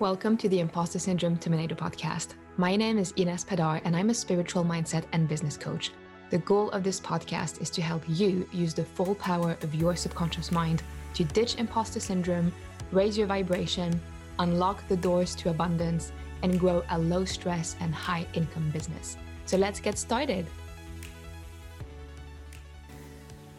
Welcome to the Imposter Syndrome Terminator podcast. My name is Ines Padar, and I'm a spiritual mindset and business coach. The goal of this podcast is to help you use the full power of your subconscious mind to ditch imposter syndrome, raise your vibration, unlock the doors to abundance, and grow a low stress and high income business. So let's get started.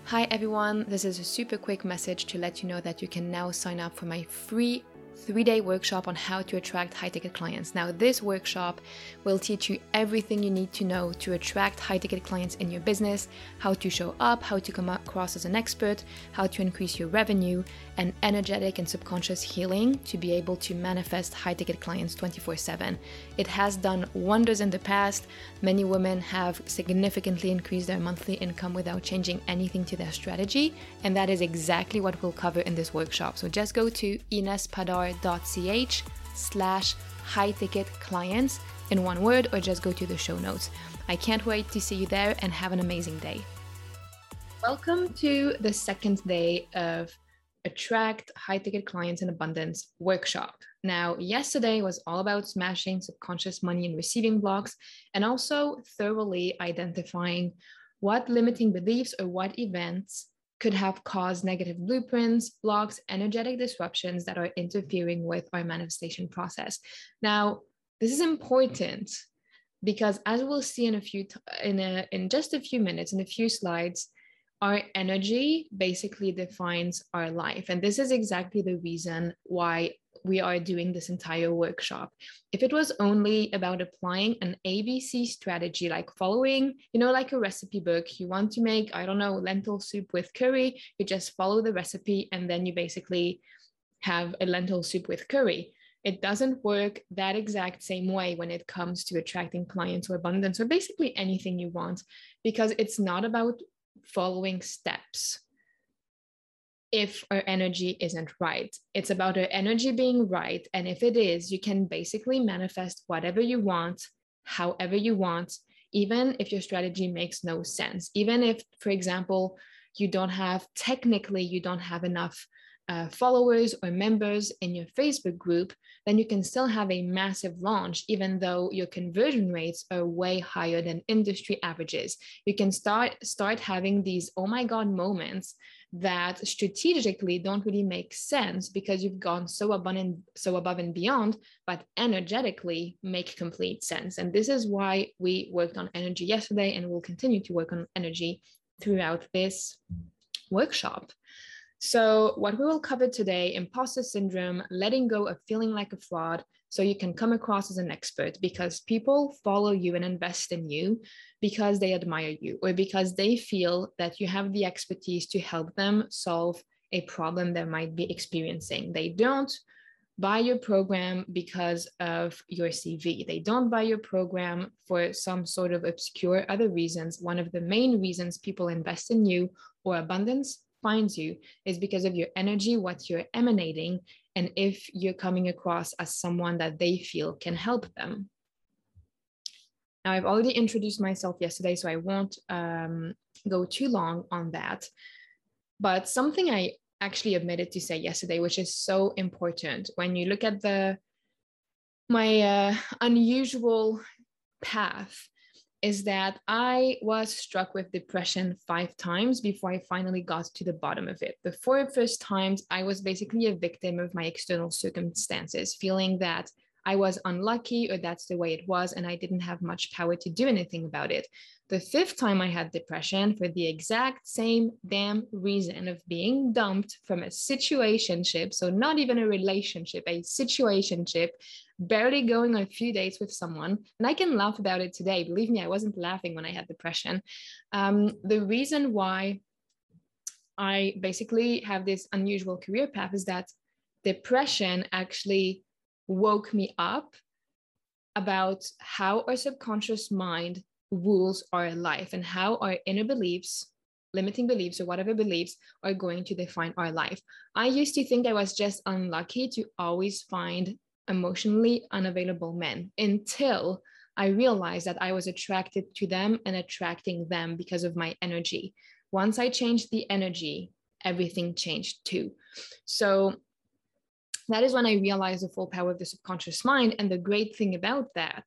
Hi everyone, this is a super quick message to let you know that you can now sign up for my free three day workshop on how to attract high ticket clients. Now, this workshop will teach you everything you need to know to attract high ticket clients in your business, how to show up, how to come across as an expert, how to increase your revenue, and energetic and subconscious healing to be able to manifest high ticket clients 24 7. It has done wonders in the past. Many women have significantly increased their monthly income without changing anything to their strategy, and that is exactly what we'll cover in this workshop. So just go to inespadar.ch slash high ticket clients in one word or just go to the show notes. I can't wait to see you there and have an amazing day. Welcome to the second day of attract high ticket clients in abundance workshop. Now, yesterday was all about smashing subconscious money and receiving blocks and also thoroughly identifying what limiting beliefs or what events could have caused negative blueprints, blocks, energetic disruptions that are interfering with our manifestation process. Now, this is important because as we'll see in a few t- in a in just a few minutes in a few slides our energy basically defines our life. And this is exactly the reason why we are doing this entire workshop. If it was only about applying an ABC strategy, like following, you know, like a recipe book, you want to make, I don't know, lentil soup with curry, you just follow the recipe and then you basically have a lentil soup with curry. It doesn't work that exact same way when it comes to attracting clients or abundance or basically anything you want, because it's not about following steps if our energy isn't right. It's about our energy being right. And if it is, you can basically manifest whatever you want, however you want, even if your strategy makes no sense. Even if, for example, you don't have, technically, you don't have enough uh, followers or members in your Facebook group, then you can still have a massive launch, even though your conversion rates are way higher than industry averages. You can start start having these oh my god moments that strategically don't really make sense because you've gone so abundant, so above and beyond, but energetically make complete sense. And this is why we worked on energy yesterday and we'll continue to work on energy throughout this workshop. So, what we will cover today imposter syndrome, letting go of feeling like a fraud, so you can come across as an expert because people follow you and invest in you because they admire you or because they feel that you have the expertise to help them solve a problem they might be experiencing. They don't buy your program because of your CV. They don't buy your program for some sort of obscure other reasons. One of the main reasons people invest in you or abundance finds you is because of your energy, what you're emanating, and if you're coming across as someone that they feel can help them. Now, I've already introduced myself yesterday, so I won't um, go too long on that. But something I actually admitted to say yesterday, which is so important when you look at the my uh, unusual path is that I was struck with depression five times before I finally got to the bottom of it. The four first times, I was basically a victim of my external circumstances, feeling that I was unlucky or that's the way it was, and I didn't have much power to do anything about it. The fifth time I had depression for the exact same damn reason of being dumped from a situationship, so not even a relationship, a situationship, barely going on a few dates with someone. And I can laugh about it today. Believe me, I wasn't laughing when I had depression. Um, the reason why I basically have this unusual career path is that depression actually woke me up about how our subconscious mind rules our life and how our inner beliefs limiting beliefs or whatever beliefs are going to define our life. I used to think I was just unlucky to always find emotionally unavailable men until I realized that I was attracted to them and attracting them because of my energy. Once I changed the energy, everything changed too. So that is when I realized the full power of the subconscious mind. And the great thing about that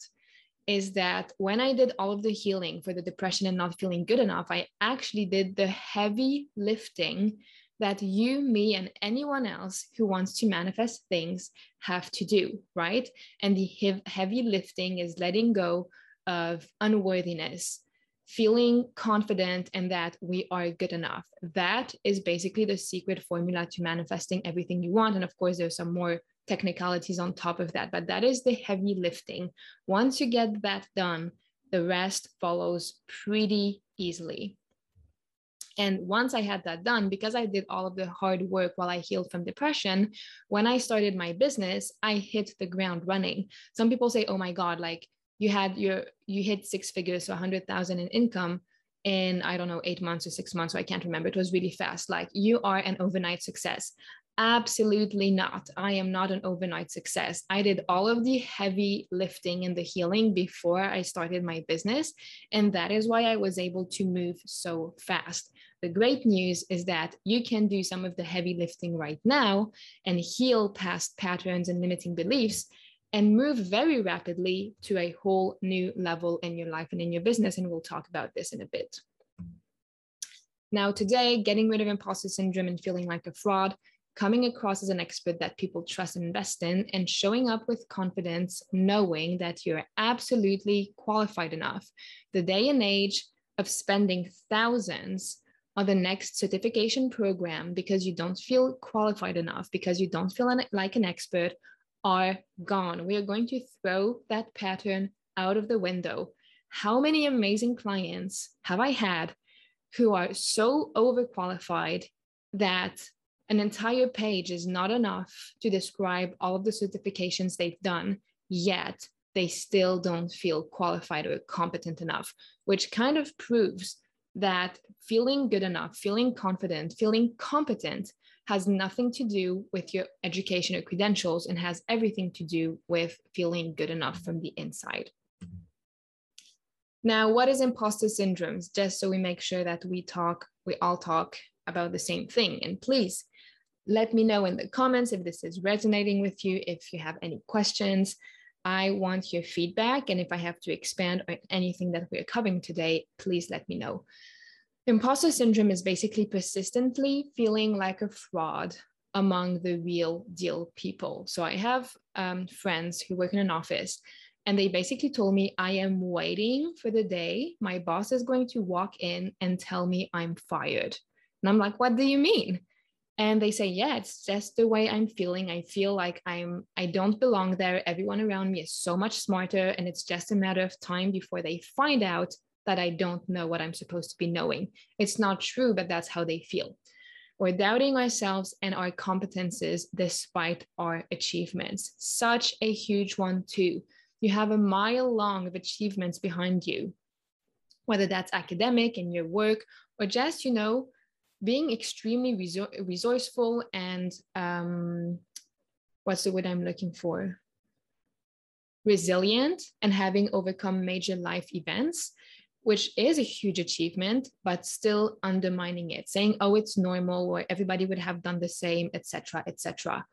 is that when I did all of the healing for the depression and not feeling good enough, I actually did the heavy lifting that you, me, and anyone else who wants to manifest things have to do, right? And the heavy lifting is letting go of unworthiness, feeling confident and that we are good enough. That is basically the secret formula to manifesting everything you want. And of course, there's some more technicalities on top of that, but that is the heavy lifting. Once you get that done, the rest follows pretty easily. And once I had that done, because I did all of the hard work while I healed from depression, when I started my business, I hit the ground running. Some people say, oh my God, like you had your, you hit six figures, so 100,000 in income in, I don't know, eight months or six months, so I can't remember. It was really fast. Like you are an overnight success. Absolutely not. I am not an overnight success. I did all of the heavy lifting and the healing before I started my business. And that is why I was able to move so fast. The great news is that you can do some of the heavy lifting right now and heal past patterns and limiting beliefs and move very rapidly to a whole new level in your life and in your business. And we'll talk about this in a bit. Now, today, getting rid of imposter syndrome and feeling like a fraud, coming across as an expert that people trust and invest in, and showing up with confidence, knowing that you're absolutely qualified enough. The day and age of spending thousands on the next certification program because you don't feel qualified enough, because you don't feel like an expert, are gone. We are going to throw that pattern out of the window. How many amazing clients have I had who are so overqualified that an entire page is not enough to describe all of the certifications they've done, yet they still don't feel qualified or competent enough, which kind of proves that feeling good enough, feeling confident, feeling competent has nothing to do with your education or credentials and has everything to do with feeling good enough from the inside. Now, what is imposter syndromes? Just so we make sure that we talk, we all talk about the same thing. And please let me know in the comments if this is resonating with you, if you have any questions. I want your feedback. And if I have to expand on anything that we're covering today, please let me know. Imposter syndrome is basically persistently feeling like a fraud among the real deal people. So I have um, friends who work in an office and they basically told me I am waiting for the day my boss is going to walk in and tell me I'm fired. And I'm like, what do you mean? and they say yeah it's just the way i'm feeling i feel like i'm i don't belong there everyone around me is so much smarter and it's just a matter of time before they find out that i don't know what i'm supposed to be knowing. It's not true but that's how they feel. We're doubting ourselves and our competences despite our achievements. Such a huge one too. You have a mile long of achievements behind you whether that's academic in your work or just you know being extremely resor- resourceful and um, what's the word I'm looking for? Resilient and having overcome major life events, which is a huge achievement, but still undermining it, saying, oh, it's normal, or everybody would have done the same, etc., etc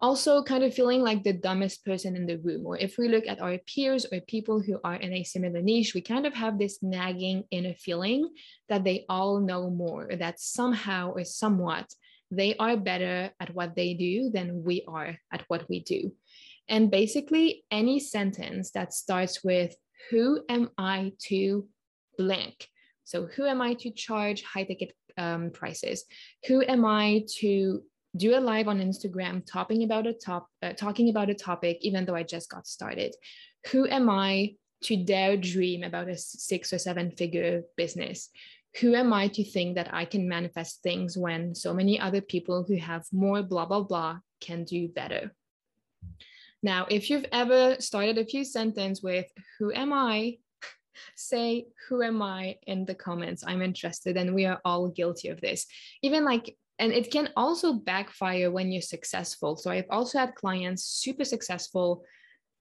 also kind of feeling like the dumbest person in the room. Or if we look at our peers or people who are in a similar niche, we kind of have this nagging inner feeling that they all know more, or that somehow or somewhat they are better at what they do than we are at what we do. And basically, any sentence that starts with, Who am I to blank? So, who am I to charge high ticket um, prices? Who am I to do a live on Instagram talking about a top uh, talking about a topic even though I just got started. Who am I to dare dream about a six or seven figure business? Who am I to think that I can manifest things when so many other people who have more blah blah blah can do better? Now, if you've ever started a few sentences with who am I? Say who am I in the comments. I'm interested, and we are all guilty of this. Even like and it can also backfire when you're successful. So I've also had clients super successful,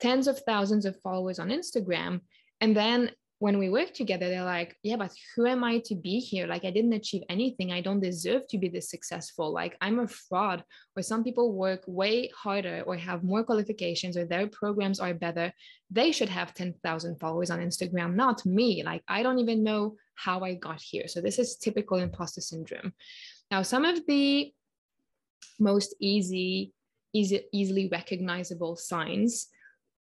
tens of thousands of followers on Instagram. And then when we work together, they're like, yeah, but who am I to be here? Like, I didn't achieve anything. I don't deserve to be this successful. Like, I'm a fraud. Or some people work way harder or have more qualifications or their programs are better. They should have 10,000 followers on Instagram, not me. Like, I don't even know how I got here. So, this is typical imposter syndrome. Now, some of the most easy, easy easily recognizable signs.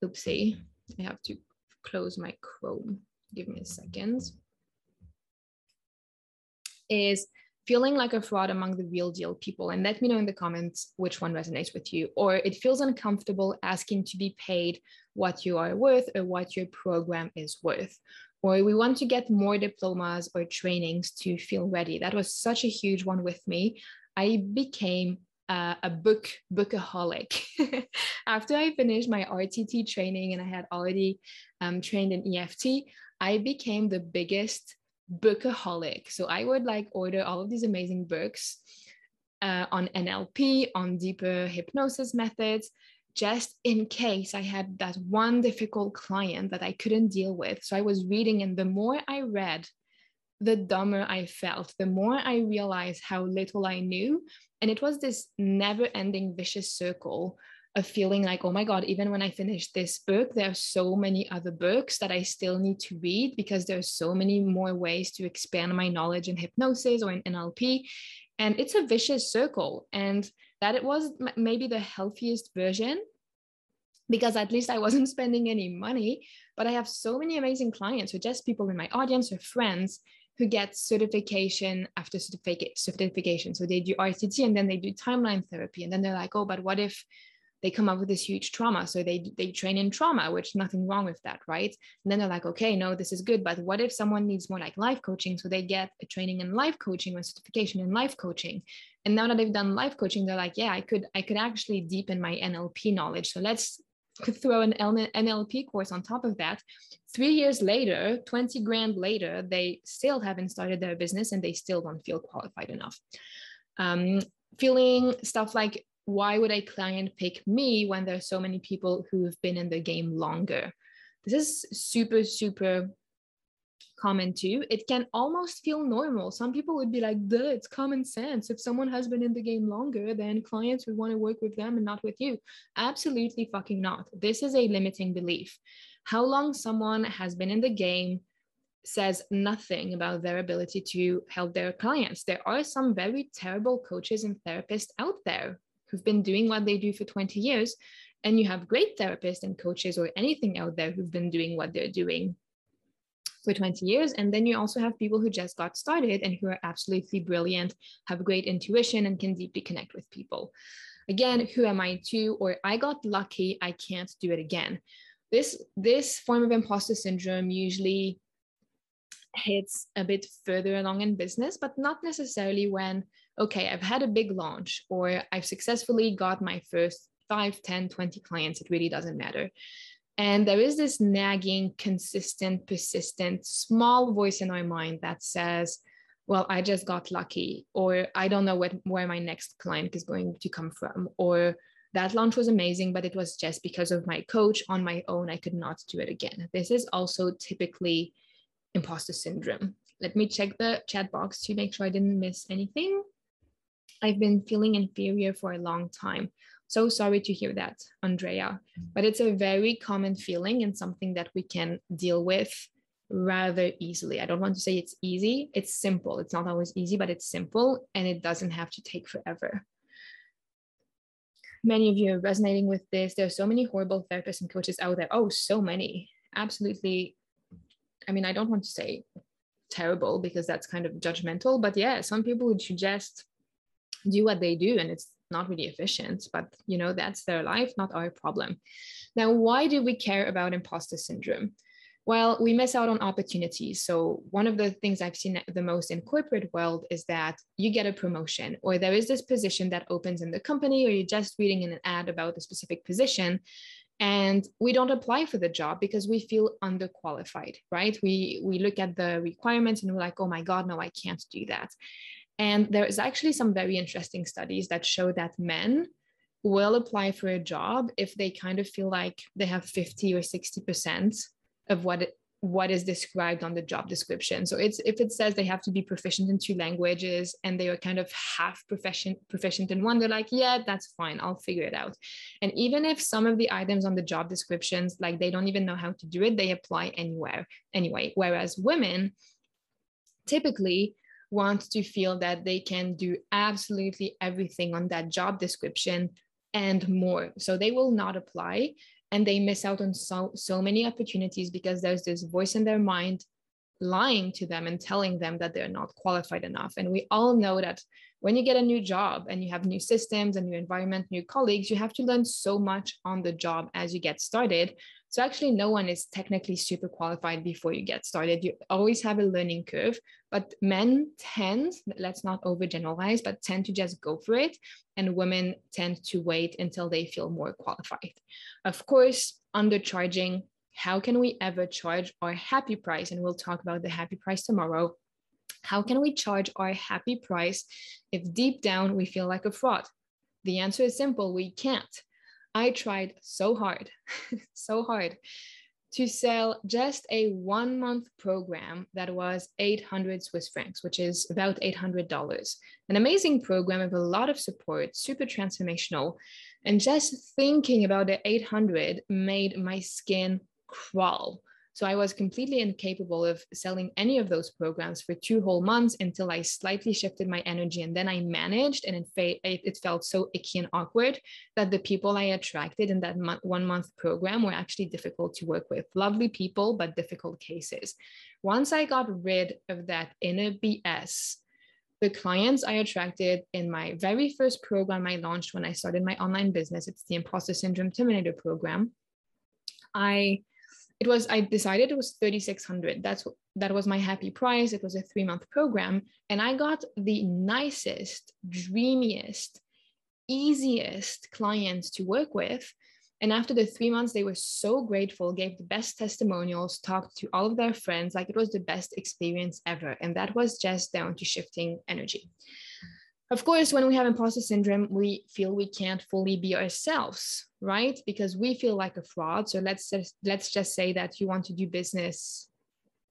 Oopsie, I have to close my Chrome give me a second, is feeling like a fraud among the real deal people. And let me know in the comments which one resonates with you. Or it feels uncomfortable asking to be paid what you are worth or what your program is worth. Or we want to get more diplomas or trainings to feel ready. That was such a huge one with me. I became uh, a book bookaholic. After I finished my RTT training and I had already um, trained in EFT, I became the biggest bookaholic. So I would like order all of these amazing books uh, on NLP, on deeper hypnosis methods, just in case I had that one difficult client that I couldn't deal with. So I was reading, and the more I read, the dumber I felt, the more I realized how little I knew. And it was this never ending vicious circle a feeling like, oh my God, even when I finish this book, there are so many other books that I still need to read because there's so many more ways to expand my knowledge in hypnosis or in NLP. And it's a vicious circle. And that it was maybe the healthiest version because at least I wasn't spending any money. But I have so many amazing clients or just people in my audience or friends who get certification after certification. So they do RTT and then they do timeline therapy. And then they're like, oh, but what if they come up with this huge trauma. So they they train in trauma which nothing wrong with that right? And then they're like okay no this is good but what if someone needs more like life coaching? So they get a training in life coaching or certification in life coaching. And now that they've done life coaching they're like yeah i could i could actually deepen my nlp knowledge. So let's throw an nlp course on top of that. Three years later 20 grand later they still haven't started their business and they still don't feel qualified enough. Um, feeling stuff like why would a client pick me when there's so many people who've been in the game longer? This is super, super common too. It can almost feel normal. Some people would be like, duh, it's common sense. If someone has been in the game longer, then clients would want to work with them and not with you. Absolutely fucking not. This is a limiting belief. How long someone has been in the game says nothing about their ability to help their clients. There are some very terrible coaches and therapists out there who've been doing what they do for 20 years. And you have great therapists and coaches or anything out there who've been doing what they're doing for 20 years. And then you also have people who just got started and who are absolutely brilliant, have great intuition, and can deeply connect with people. Again, who am I to? Or I got lucky, I can't do it again. This, this form of imposter syndrome usually hits a bit further along in business, but not necessarily when okay, I've had a big launch or I've successfully got my first 5, 10, 20 clients. It really doesn't matter. And there is this nagging, consistent, persistent, small voice in our mind that says, well, I just got lucky, or I don't know what, where my next client is going to come from, or that launch was amazing, but it was just because of my coach on my own. I could not do it again. This is also typically imposter syndrome. Let me check the chat box to make sure I didn't miss anything. I've been feeling inferior for a long time. So sorry to hear that, Andrea. Mm. But it's a very common feeling and something that we can deal with rather easily. I don't want to say it's easy, it's simple. It's not always easy, but it's simple and it doesn't have to take forever. Many of you are resonating with this. There are so many horrible therapists and coaches out there. Oh, so many. Absolutely. I mean, I don't want to say terrible because that's kind of judgmental, but yeah, some people would suggest do what they do and it's not really efficient but you know that's their life not our problem. Now why do we care about imposter syndrome? Well we miss out on opportunities. So one of the things i've seen the most in corporate world is that you get a promotion or there is this position that opens in the company or you're just reading in an ad about a specific position and we don't apply for the job because we feel underqualified right? We we look at the requirements and we're like oh my god no i can't do that and there is actually some very interesting studies that show that men will apply for a job if they kind of feel like they have 50 or 60% of what it, what is described on the job description. So it's if it says they have to be proficient in two languages and they are kind of half proficient proficient in one, they're like, yeah, that's fine, I'll figure it out. And even if some of the items on the job descriptions, like they don't even know how to do it, they apply anywhere anyway. Whereas women typically want to feel that they can do absolutely everything on that job description and more. So they will not apply and they miss out on so so many opportunities because there's this voice in their mind lying to them and telling them that they're not qualified enough and we all know that when you get a new job and you have new systems and new environment new colleagues you have to learn so much on the job as you get started so actually, no one is technically super qualified before you get started. You always have a learning curve, but men tend, let's not overgeneralize, but tend to just go for it. And women tend to wait until they feel more qualified. Of course, undercharging, how can we ever charge our happy price? And we'll talk about the happy price tomorrow. How can we charge our happy price if deep down we feel like a fraud? The answer is simple we can't. I tried so hard, so hard to sell just a one month program that was 800 Swiss francs, which is about $800. An amazing program with a lot of support, super transformational. And just thinking about the 800 made my skin crawl. So I was completely incapable of selling any of those programs for two whole months until I slightly shifted my energy. And then I managed, and it, fe- it felt so icky and awkward that the people I attracted in that mo- one month program were actually difficult to work with. Lovely people, but difficult cases. Once I got rid of that inner BS, the clients I attracted in my very first program I launched when I started my online business, it's the Imposter Syndrome Terminator program. I it was i decided it was 3600 that's that was my happy price. It was a three month program. And i got the nicest dreamiest easiest clients to work with. And after the three months they were so grateful gave the best testimonials talked to all of their friends. Like it was the best experience ever. And that was just down to shifting energy. Of course, when we have imposter syndrome, we feel we can't fully be ourselves, right? Because we feel like a fraud. So let's just, let's just say that you want to do business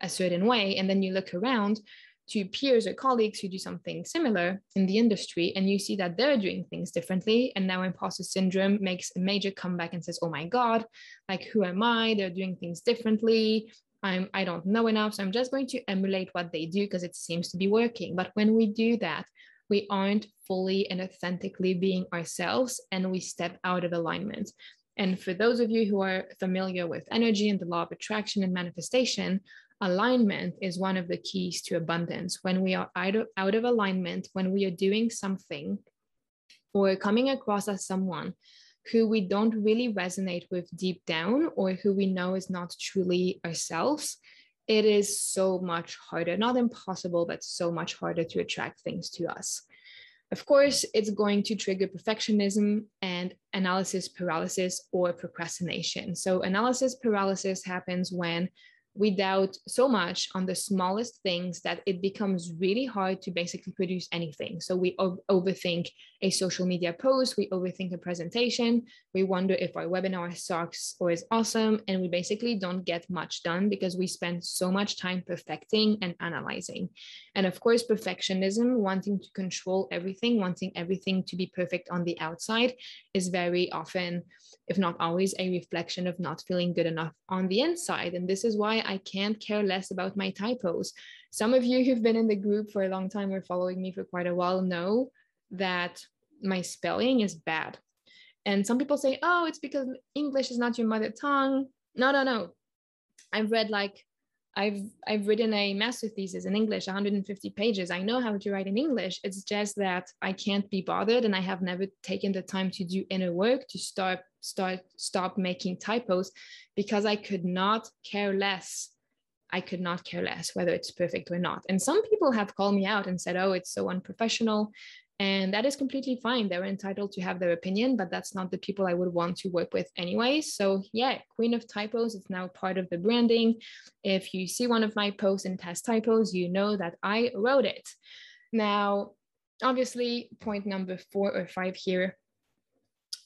a certain way, and then you look around to peers or colleagues who do something similar in the industry, and you see that they're doing things differently. And now imposter syndrome makes a major comeback and says, "Oh my God, like who am I? They're doing things differently." I'm, I don't know enough. So I'm just going to emulate what they do because it seems to be working. But when we do that, we aren't fully and authentically being ourselves and we step out of alignment. And for those of you who are familiar with energy and the law of attraction and manifestation, alignment is one of the keys to abundance. When we are out of, alignment, when we are doing something or coming across as someone who we don't really resonate with deep down or who we know is not truly ourselves, it is so much harder, not impossible, but so much harder to attract things to us. Of course, it's going to trigger perfectionism and analysis paralysis or procrastination. So, analysis paralysis happens when we doubt so much on the smallest things that it becomes really hard to basically produce anything. So we overthink a social media post, we overthink a presentation, we wonder if our webinar sucks or is awesome, and we basically don't get much done because we spend so much time perfecting and analyzing. And of course, perfectionism, wanting to control everything, wanting everything to be perfect on the outside, is very often if not always, a reflection of not feeling good enough on the inside. And this is why I can't care less about my typos. Some of you who've been in the group for a long time or following me for quite a while know that my spelling is bad. And some people say, oh, it's because English is not your mother tongue. No, no, no. I've read like I've I've written a master thesis in English, 150 pages. I know how to write in English. It's just that I can't be bothered, and I have never taken the time to do inner work to start start stop making typos because I could not care less. I could not care less whether it's perfect or not. And some people have called me out and said, "Oh, it's so unprofessional." And that is completely fine. They're entitled to have their opinion, but that's not the people I would want to work with anyway. So, yeah, Queen of Typos is now part of the branding. If you see one of my posts and test typos, you know that I wrote it. Now, obviously, point number four or five here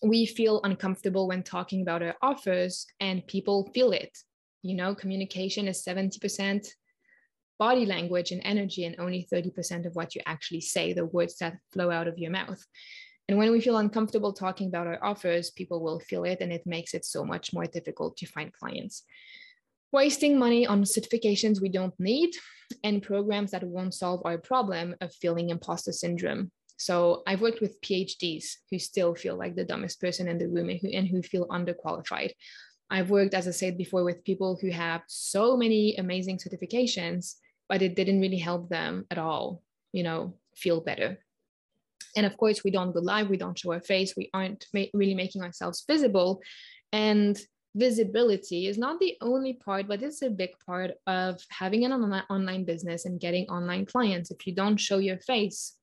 we feel uncomfortable when talking about our offers, and people feel it. You know, communication is 70% body language and energy, and only 30% of what you actually say, the words that flow out of your mouth. And when we feel uncomfortable talking about our offers, people will feel it, and it makes it so much more difficult to find clients. Wasting money on certifications we don't need and programs that won't solve our problem of feeling imposter syndrome. So I've worked with PhDs who still feel like the dumbest person in the room and who, and who feel underqualified. I've worked, as I said before, with people who have so many amazing certifications, but it didn't really help them at all, you know, feel better. And of course, we don't go live, we don't show our face, we aren't ma- really making ourselves visible. And visibility is not the only part, but it's a big part of having an online, online business and getting online clients. If you don't show your face,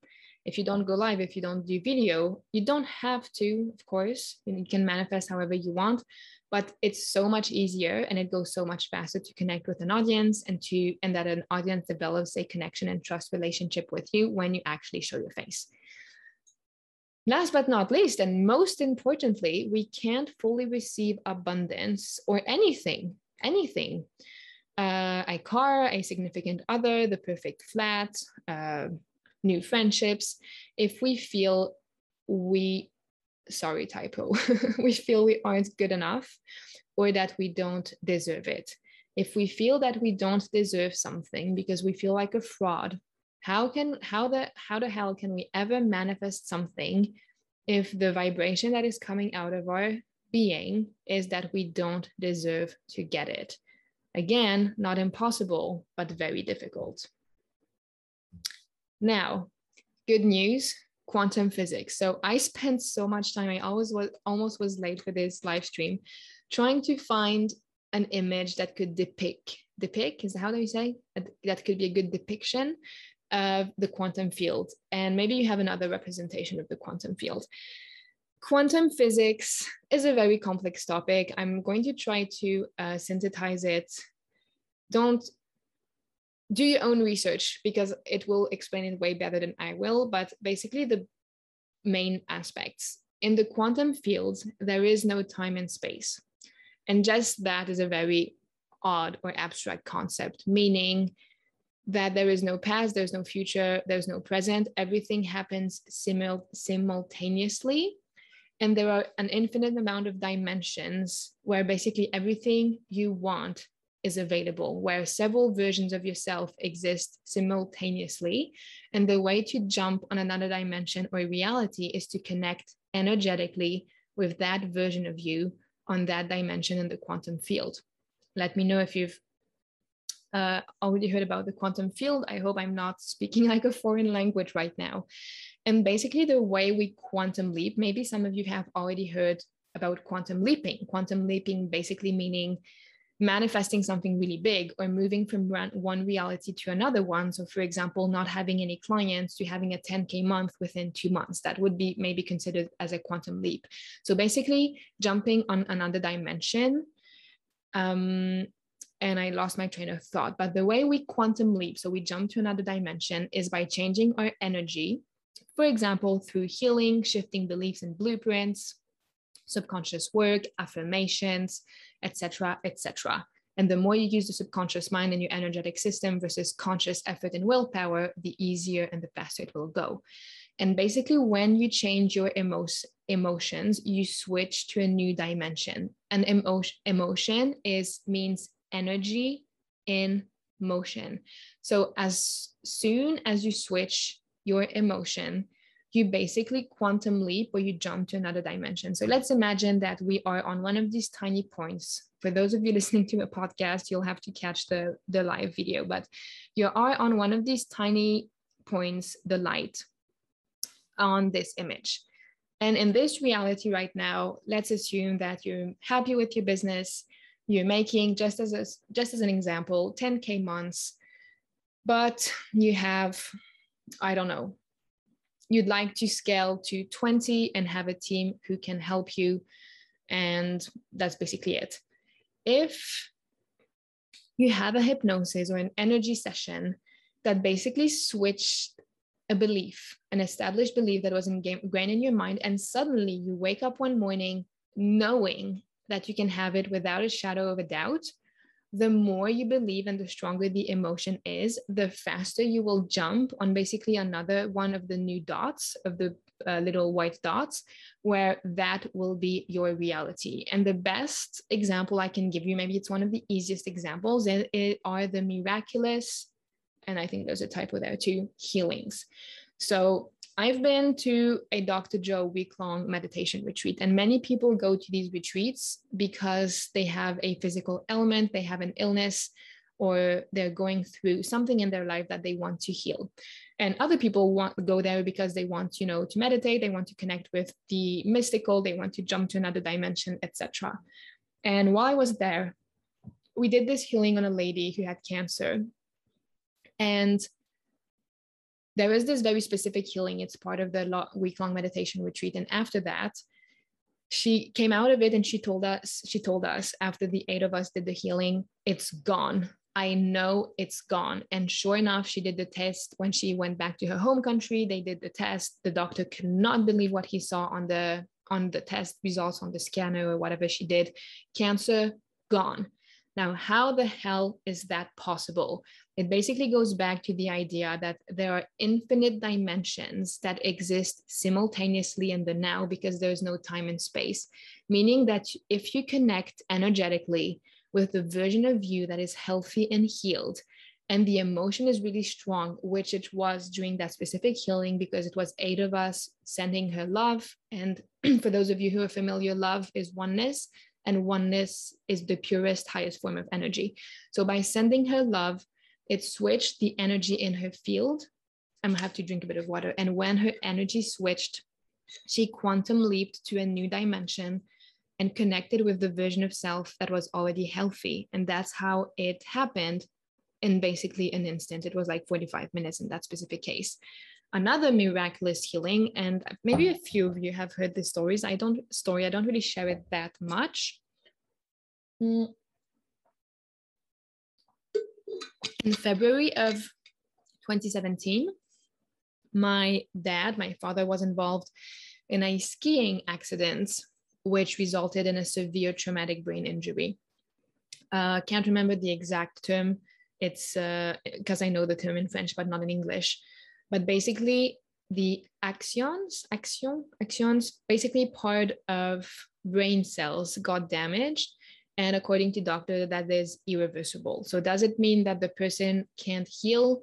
if you don't go live, if you don't do video, you don't have to, of course, you can manifest however you want, but it's so much easier and it goes so much faster to connect with an audience and to and that an audience develops a connection and trust relationship with you when you actually show your face. Last but not least and most importantly we can't fully receive abundance or anything anything uh, a car a significant other the perfect flat uh, new friendships if we feel we sorry typo we feel we aren't good enough or that we don't deserve it. If we feel that we don't deserve something because we feel like a fraud how can how the how the hell can we ever manifest something if the vibration that is coming out of our being is that we don't deserve to get it? Again not impossible but very difficult. Now good news quantum physics. So I spent so much time, I always was almost was late for this live stream, trying to find an image that could depict, depict, is how do you say? That could be a good depiction of the quantum field. And maybe you have another representation of the quantum field. Quantum physics is a very complex topic. I'm going to try to uh, synthesize it. Don't do your own research because it will explain it way better than I will. But basically, the main aspects in the quantum fields, there is no time and space. And just that is a very odd or abstract concept, meaning that there is no past, there's no future, there's no present. Everything happens simul- simultaneously. And there are an infinite amount of dimensions where basically everything you want is available, where several versions of yourself exist simultaneously. And the way to jump on another dimension or reality is to connect energetically with that version of you on that dimension in the quantum field. Let me know if you've uh, already heard about the quantum field. I hope I'm not speaking like a foreign language right now. And basically, the way we quantum leap, maybe some of you have already heard about quantum leaping. Quantum leaping basically meaning manifesting something really big or moving from one reality to another one. So, for example, not having any clients to having a 10K month within two months, that would be maybe considered as a quantum leap. So, basically, jumping on another dimension. Um, and I lost my train of thought. But the way we quantum leap, so we jump to another dimension, is by changing our energy. For example, through healing, shifting beliefs and blueprints, subconscious work, affirmations, etc., etc. And the more you use the subconscious mind and your energetic system versus conscious effort and willpower, the easier and the faster it will go. And basically, when you change your emo- emotions, you switch to a new dimension. And emo- emotion is means energy in motion. So as soon as you switch your emotion, you basically quantum leap or you jump to another dimension. So let's imagine that we are on one of these tiny points. For those of you listening to a podcast, you'll have to catch the, the live video, but you are on one of these tiny points, the light on this image. And in this reality right now, let's assume that you're happy with your business, you're making just as a, just as an example 10k months, but you have I don't know you'd like to scale to 20 and have a team who can help you. And that's basically it. If you have a hypnosis or an energy session that basically switched a belief, an established belief that was ingrained in your mind, and suddenly you wake up one morning knowing that you can have it without a shadow of a doubt, the more you believe and the stronger the emotion is, the faster you will jump on basically another one of the new dots of the uh, little white dots, where that will be your reality. And the best example I can give you, maybe it's one of the easiest examples, it, it are the miraculous, and I think there's a typo there too, healings. So I've been to a Dr. Joe week long meditation retreat, and many people go to these retreats because they have a physical ailment, they have an illness, or they're going through something in their life that they want to heal. And other people want to go there because they want, you know, to meditate, they want to connect with the mystical, they want to jump to another dimension, etc. And while I was there, we did this healing on a lady who had cancer. And there is this very specific healing. It's part of the week long meditation retreat. And after that, she came out of it and she told us, she told us after the eight of us did the healing, it's gone. I know it's gone. And sure enough, she did the test when she went back to her home country. They did the test. The doctor could not believe what he saw on the on the test results on the scanner or whatever she did. Cancer gone. Now, how the hell is that possible? It basically goes back to the idea that there are infinite dimensions that exist simultaneously in the now because there's no time and space. Meaning that if you connect energetically with the version of you that is healthy and healed, and the emotion is really strong, which it was during that specific healing because it was eight of us sending her love. And for those of you who are familiar, love is oneness, and oneness is the purest, highest form of energy. So by sending her love, it switched the energy in her field. I'm gonna have to drink a bit of water. And when her energy switched, she quantum leaped to a new dimension and connected with the version of self that was already healthy. And that's how it happened in basically an instant. It was like 45 minutes in that specific case. Another miraculous healing, and maybe a few of you have heard the stories. I don't story, I don't really share it that much. Mm in February of 2017, my dad, my father, was involved in a skiing accident, which resulted in a severe traumatic brain injury. Uh, can't remember the exact term. It's because uh, I know the term in French, but not in English. But basically, the axons, axion, axons, basically part of brain cells got damaged. And according to doctor that is irreversible. So does it mean that the person can't heal?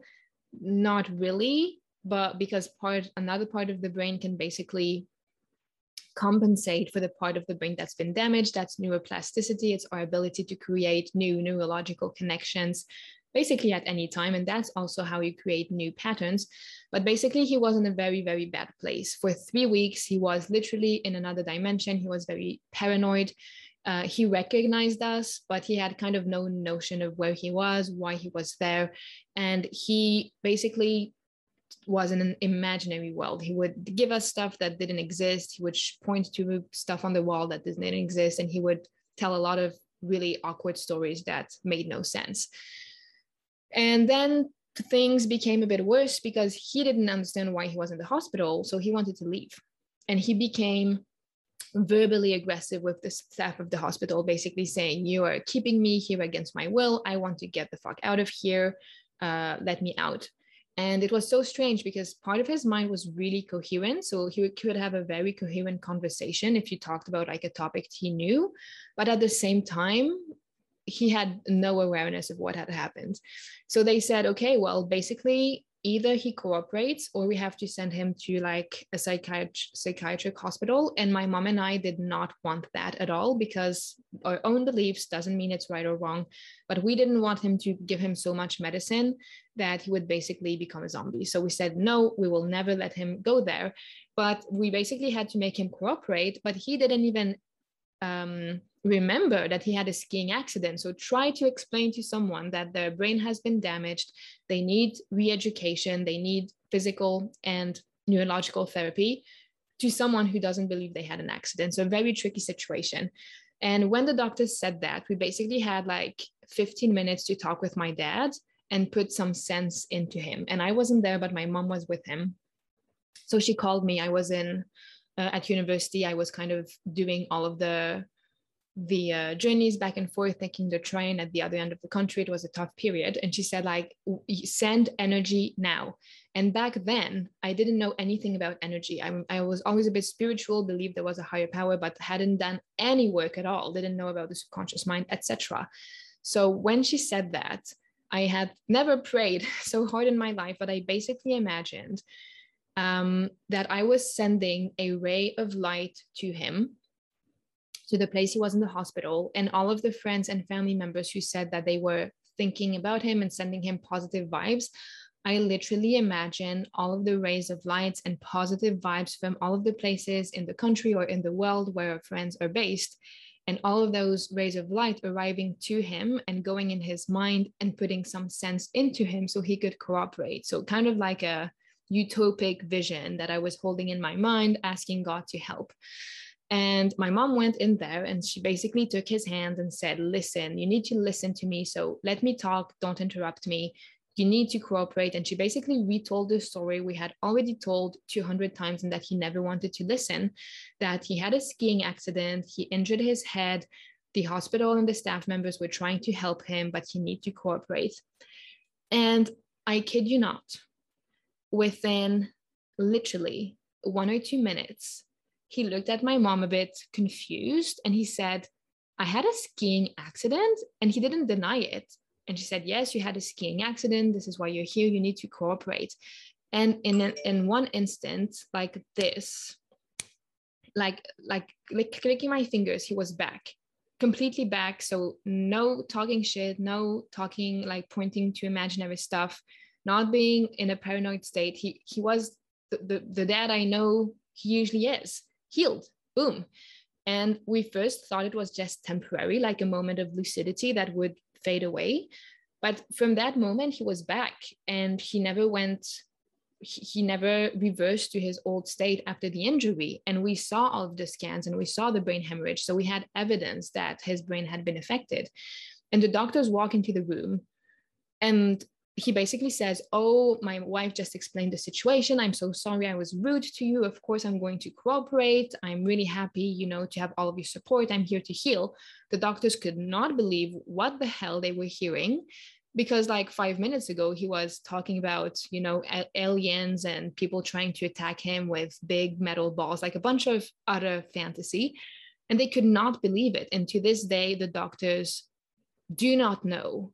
Not really. But because part another part of the brain can basically compensate for the part of the brain that's been damaged that's neuroplasticity it's our ability to create new neurological connections basically at any time and that's also how you create new patterns but basically he was in a very very bad place for 3 weeks he was literally in another dimension he was very paranoid uh, he recognized us, but he had kind of no notion of where he was, why he was there. And he basically was in an imaginary world. He would give us stuff that didn't exist. He would point to stuff on the wall that didn't exist. And he would tell a lot of really awkward stories that made no sense. And then things became a bit worse because he didn't understand why he was in the hospital. So he wanted to leave. And he became verbally aggressive with the staff of the hospital, basically saying, You are keeping me here against my will. I want to get the fuck out of here. Uh, let me out. And it was so strange because part of his mind was really coherent. So he could have a very coherent conversation if you talked about like a topic he knew. But at the same time, he had no awareness of what had happened. So they said, okay, well, basically, either he cooperates or we have to send him to like a psychiatric psychiatric hospital. And my mom and i did not want that at all because our own beliefs doesn't mean it's right or wrong. But we didn't want him to give him so much medicine that he would basically become a zombie. So we said no we will never let him go there. But we basically had to make him cooperate but he didn't even um, remember that he had a skiing accident. So try to explain to someone that their brain has been damaged, they need re education, they need physical and neurological therapy to someone who doesn't believe they had an accident. So, a very tricky situation. And when the doctor said that, we basically had like 15 minutes to talk with my dad and put some sense into him. And I wasn't there, but my mom was with him. So she called me. I was in uh, at university. I was kind of doing all of the the uh, journeys back and forth taking the train at the other end of the country. It was a tough period. And she said like send energy now. And back then i didn't know anything about energy. I, I was always a bit spiritual believed there was a higher power but hadn't done any work at all didn't know about the subconscious mind etc so when she said that i had never prayed so hard in my life but i basically imagined um, that i was sending a ray of light to him to the place he was in the hospital and all of the friends and family members who said that they were thinking about him and sending him positive vibes I literally imagine all of the rays of lights and positive vibes from all of the places in the country or in the world where our friends are based, and all of those rays of light arriving to him and going in his mind and putting some sense into him so he could cooperate. So, kind of like a utopic vision that I was holding in my mind, asking God to help. And my mom went in there and she basically took his hand and said, Listen, you need to listen to me. So let me talk. Don't interrupt me. You need to cooperate. And she basically retold the story we had already told 200 times and that he never wanted to listen that he had a skiing accident, he injured his head. The hospital and the staff members were trying to help him, but he need to cooperate. And I kid you not, within literally one or two minutes, he looked at my mom a bit confused and he said, I had a skiing accident. And he didn't deny it. And she said, Yes, you had a skiing accident. This is why you're here. You need to cooperate. And in, in one instant, like this, like, like, like clicking my fingers, he was back completely back. So no talking shit, no talking like pointing to imaginary stuff, not being in a paranoid state. He he was the, the, the dad I know he usually is healed. Boom. And we first thought it was just temporary, like a moment of lucidity that would fade away. But from that moment, he was back and he never went, he never reversed to his old state after the injury. And we saw all of the scans and we saw the brain hemorrhage. So we had evidence that his brain had been affected. And the doctors walk into the room and he basically says, Oh, my wife just explained the situation. I'm so sorry I was rude to you. Of course, I'm going to cooperate. I'm really happy, you know, to have all of your support. I'm here to heal. The doctors could not believe what the hell they were hearing because like five minutes ago he was talking about you know aliens and people trying to attack him with big metal balls like a bunch of utter fantasy and they could not believe it and to this day the doctors do not know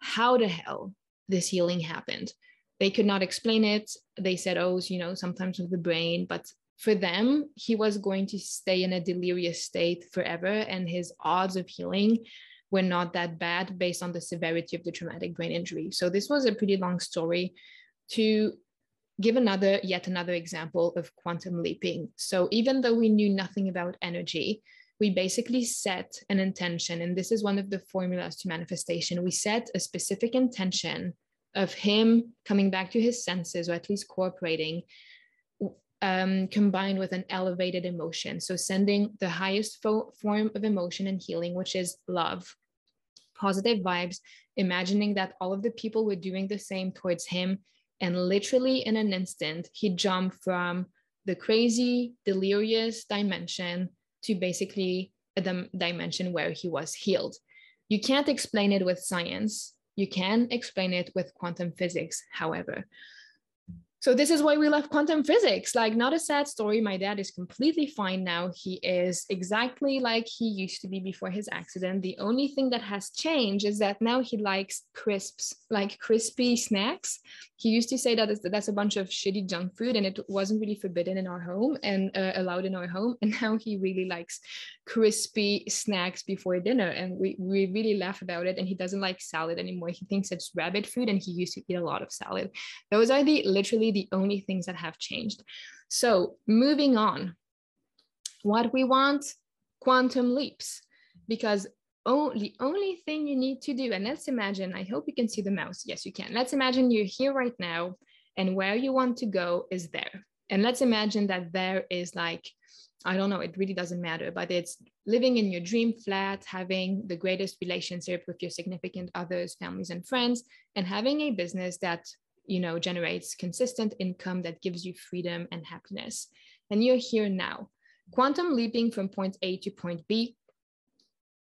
how the hell this healing happened. They could not explain it. They said, oh, you know, sometimes with the brain, but for them, he was going to stay in a delirious state forever, and his odds of healing were not that bad based on the severity of the traumatic brain injury. So, this was a pretty long story to give another, yet another example of quantum leaping. So, even though we knew nothing about energy, we basically set an intention, and this is one of the formulas to manifestation. We set a specific intention of him coming back to his senses, or at least cooperating, um, combined with an elevated emotion. So, sending the highest fo- form of emotion and healing, which is love, positive vibes, imagining that all of the people were doing the same towards him. And literally in an instant, he jumped from the crazy, delirious dimension to basically a dimension where he was healed. You can't explain it with science. You can explain it with quantum physics, however so this is why we left quantum physics. Like not a sad story. My dad is completely fine now. He is exactly like he used to be before his accident. The only thing that has changed is that now he likes crisps like crispy snacks. He used to say that that's a bunch of shitty junk food and it wasn't really forbidden in our home and uh, allowed in our home. And now he really likes crispy snacks before dinner and we, we really laugh about it and he doesn't like salad anymore he thinks it's rabbit food and he used to eat a lot of salad those are the literally the only things that have changed. So, moving on, what we want quantum leaps, because the only thing you need to do, and let's imagine, I hope you can see the mouse. Yes, you can. Let's imagine you're here right now, and where you want to go is there. And let's imagine that there is like, I don't know, it really doesn't matter, but it's living in your dream flat, having the greatest relationship with your significant others, families, and friends, and having a business that you know generates consistent income that gives you freedom and happiness and you're here now quantum leaping from point a to point b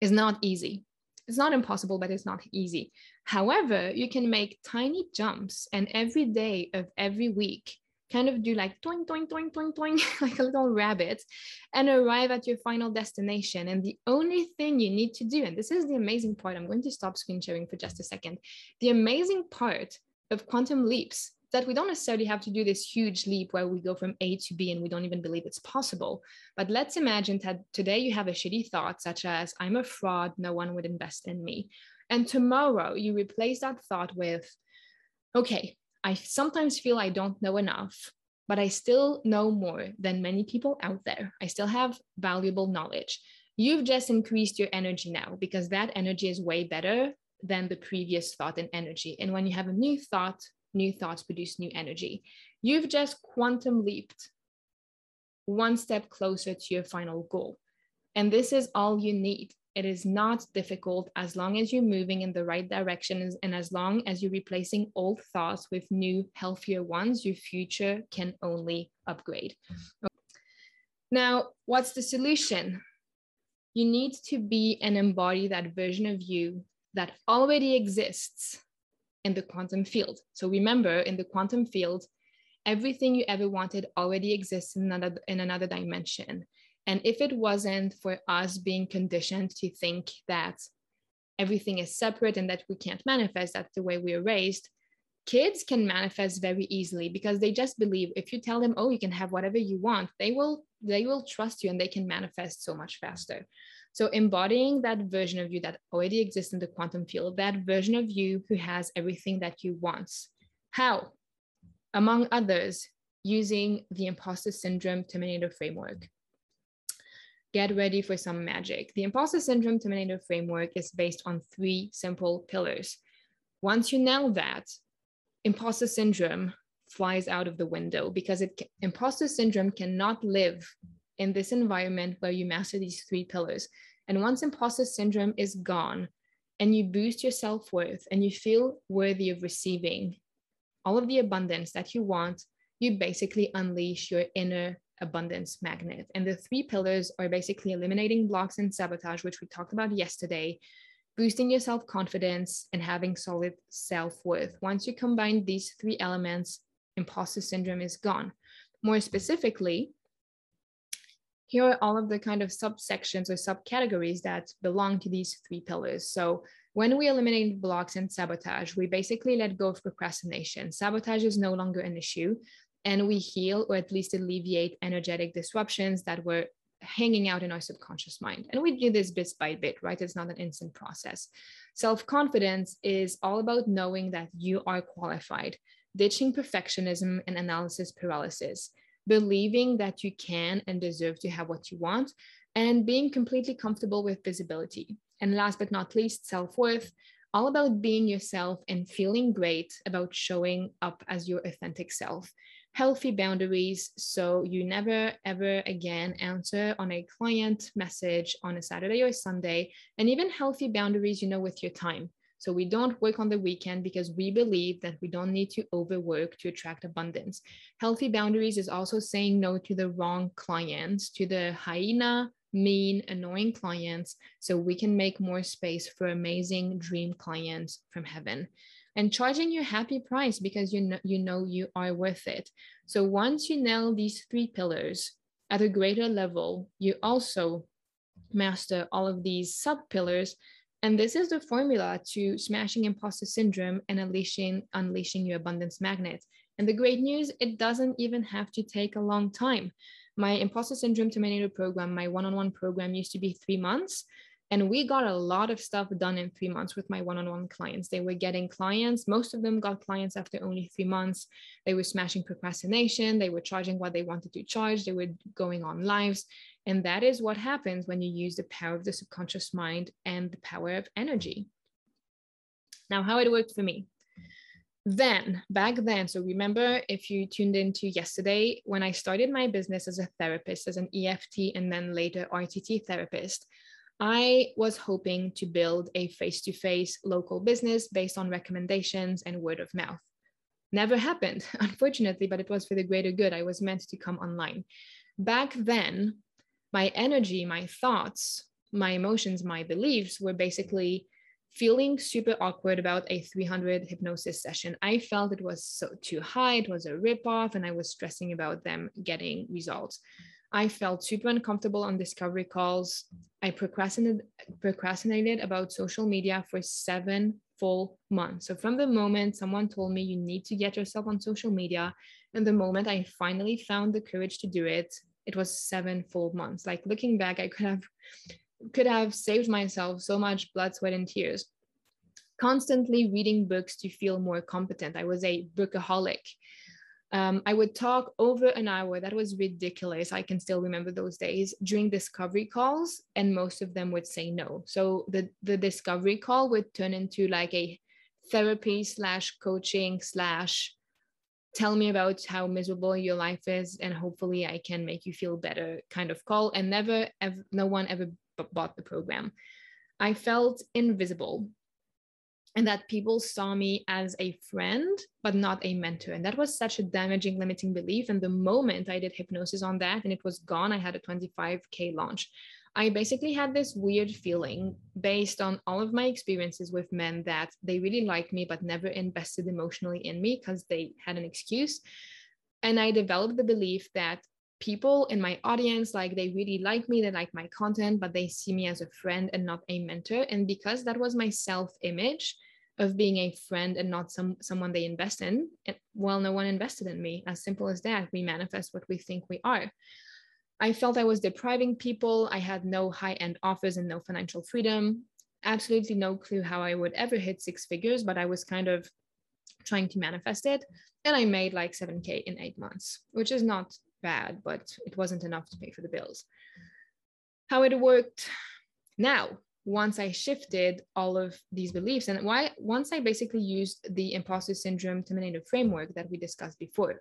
is not easy. It's not impossible, but it's not easy. However, you can make tiny jumps and every day of every week kind of do like toing, toing, toing, toing, toing, like a little rabbit, and arrive at your final destination. And the only thing you need to do, and this is the amazing part, I'm going to stop screen sharing for just a second. The amazing part of quantum leaps that we don't necessarily have to do this huge leap where we go from A to B and we don't even believe it's possible. But let's imagine that today you have a shitty thought, such as, I'm a fraud, no one would invest in me. And tomorrow you replace that thought with, okay, I sometimes feel I don't know enough, but I still know more than many people out there. I still have valuable knowledge. You've just increased your energy now because that energy is way better than the previous thought and energy. And when you have a new thought, new thoughts produce new energy. You've just quantum leaped one step closer to your final goal. And this is all you need. It is not difficult as long as you're moving in the right direction and as long as you're replacing old thoughts with new, healthier ones, your future can only upgrade. Now, what's the solution? You need to be and embody that version of you that already exists in the quantum field. So remember, in the quantum field, everything you ever wanted already exists in another, in another dimension. And if it wasn't for us being conditioned to think that everything is separate and that we can't manifest, that's the way we are raised, kids can manifest very easily because they just believe if you tell them, oh, you can have whatever you want, they will they will trust you and they can manifest so much faster. So embodying that version of you that already exists in the quantum field, that version of you who has everything that you want. How? Among others, using the imposter syndrome terminator framework. Get ready for some magic. The imposter syndrome terminator framework is based on three simple pillars. Once you nail that, imposter syndrome flies out of the window because it imposter syndrome cannot live in this environment where you master these three pillars. And once imposter syndrome is gone and you boost your self worth and you feel worthy of receiving all of the abundance that you want, you basically unleash your inner abundance magnet. And the three pillars are basically eliminating blocks and sabotage, which we talked about yesterday, boosting your self confidence, and having solid self worth. Once you combine these three elements, imposter syndrome is gone. More specifically, here are all of the kind of subsections or subcategories that belong to these three pillars. So when we eliminate blocks and sabotage, we basically let go of procrastination. Sabotage is no longer an issue, and we heal or at least alleviate energetic disruptions that were hanging out in our subconscious mind. And we do this bit by bit, right? It's not an instant process. Self confidence is all about knowing that you are qualified, ditching perfectionism and analysis paralysis believing that you can and deserve to have what you want, and being completely comfortable with visibility. And last but not least, self worth, all about being yourself and feeling great about showing up as your authentic self. Healthy boundaries, so you never ever again answer on a client message on a Saturday or Sunday, and even healthy boundaries, you know, with your time. So we don't work on the weekend because we believe that we don't need to overwork to attract abundance. Healthy boundaries is also saying no to the wrong clients, to the hyena, mean, annoying clients, so we can make more space for amazing dream clients from heaven. And charging your happy price because you know, you know you are worth it. So once you nail these three pillars at a greater level, you also master all of these sub pillars and this is the formula to smashing imposter syndrome and unleashing, unleashing your abundance magnet. And the great news, it doesn't even have to take a long time. My imposter syndrome terminator program, my one on one program used to be three months. And we got a lot of stuff done in three months with my one on one clients. They were getting clients. Most of them got clients after only three months. They were smashing procrastination. They were charging what they wanted to charge. They were going on lives. And that is what happens when you use the power of the subconscious mind and the power of energy. Now, how it worked for me. Then, back then, so remember if you tuned into yesterday, when I started my business as a therapist, as an EFT, and then later RTT therapist, I was hoping to build a face to face local business based on recommendations and word of mouth. Never happened, unfortunately, but it was for the greater good. I was meant to come online. Back then, my energy, my thoughts, my emotions, my beliefs were basically feeling super awkward about a 300 hypnosis session. I felt it was so too high, it was a ripoff, and I was stressing about them getting results. I felt super uncomfortable on discovery calls. I procrastinated, procrastinated about social media for seven full months. So, from the moment someone told me you need to get yourself on social media, and the moment I finally found the courage to do it, it was seven full months. Like looking back, I could have could have saved myself so much blood, sweat, and tears. Constantly reading books to feel more competent. I was a bookaholic. Um, I would talk over an hour. That was ridiculous. I can still remember those days during discovery calls, and most of them would say no. So the the discovery call would turn into like a therapy slash coaching slash tell me about how miserable your life is and hopefully i can make you feel better kind of call and never ever no one ever bought the program i felt invisible and that people saw me as a friend but not a mentor. And that was such a damaging limiting belief. And the moment i did hypnosis on that and it was gone i had a 25k launch. I basically had this weird feeling based on all of my experiences with men that they really liked me, but never invested emotionally in me because they had an excuse. And I developed the belief that people in my audience, like they really like me, they like my content, but they see me as a friend and not a mentor. And because that was my self image, of being a friend and not some someone they invest in well no one invested in me as simple as that we manifest what we think we are I felt I was depriving people. I had no high end offers and no financial freedom. Absolutely no clue how I would ever hit six figures, but I was kind of trying to manifest it. And I made like 7K in eight months, which is not bad, but it wasn't enough to pay for the bills. How it worked now, once I shifted all of these beliefs, and why once I basically used the imposter syndrome terminator framework that we discussed before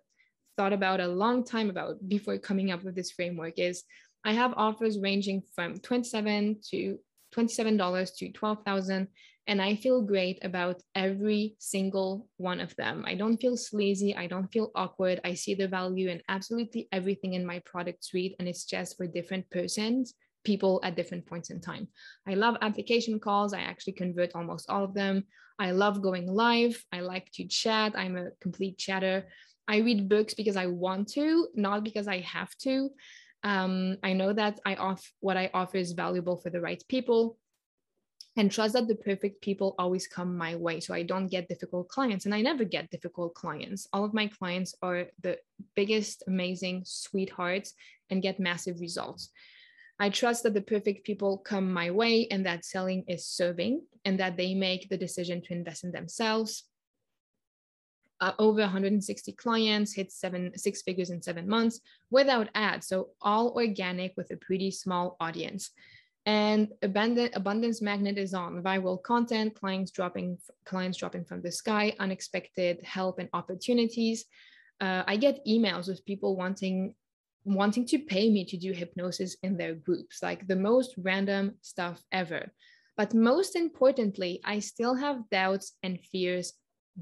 thought about a long time about before coming up with this framework is I have offers ranging from 27 to $27 to 12,000 and I feel great about every single one of them. I don't feel sleazy, I don't feel awkward. I see the value in absolutely everything in my product suite and it's just for different persons, people at different points in time. I love application calls. I actually convert almost all of them. I love going live. I like to chat. I'm a complete chatter. I read books because I want to, not because I have to. Um, I know that I off what I offer is valuable for the right people and trust that the perfect people always come my way. So I don't get difficult clients and I never get difficult clients. All of my clients are the biggest, amazing sweethearts and get massive results. I trust that the perfect people come my way and that selling is serving and that they make the decision to invest in themselves uh, over 160 clients, hit seven six figures in seven months without ads. So all organic with a pretty small audience. And abundant, abundance magnet is on viral content, clients dropping clients dropping from the sky, unexpected help and opportunities. Uh, I get emails with people wanting wanting to pay me to do hypnosis in their groups, like the most random stuff ever. But most importantly, I still have doubts and fears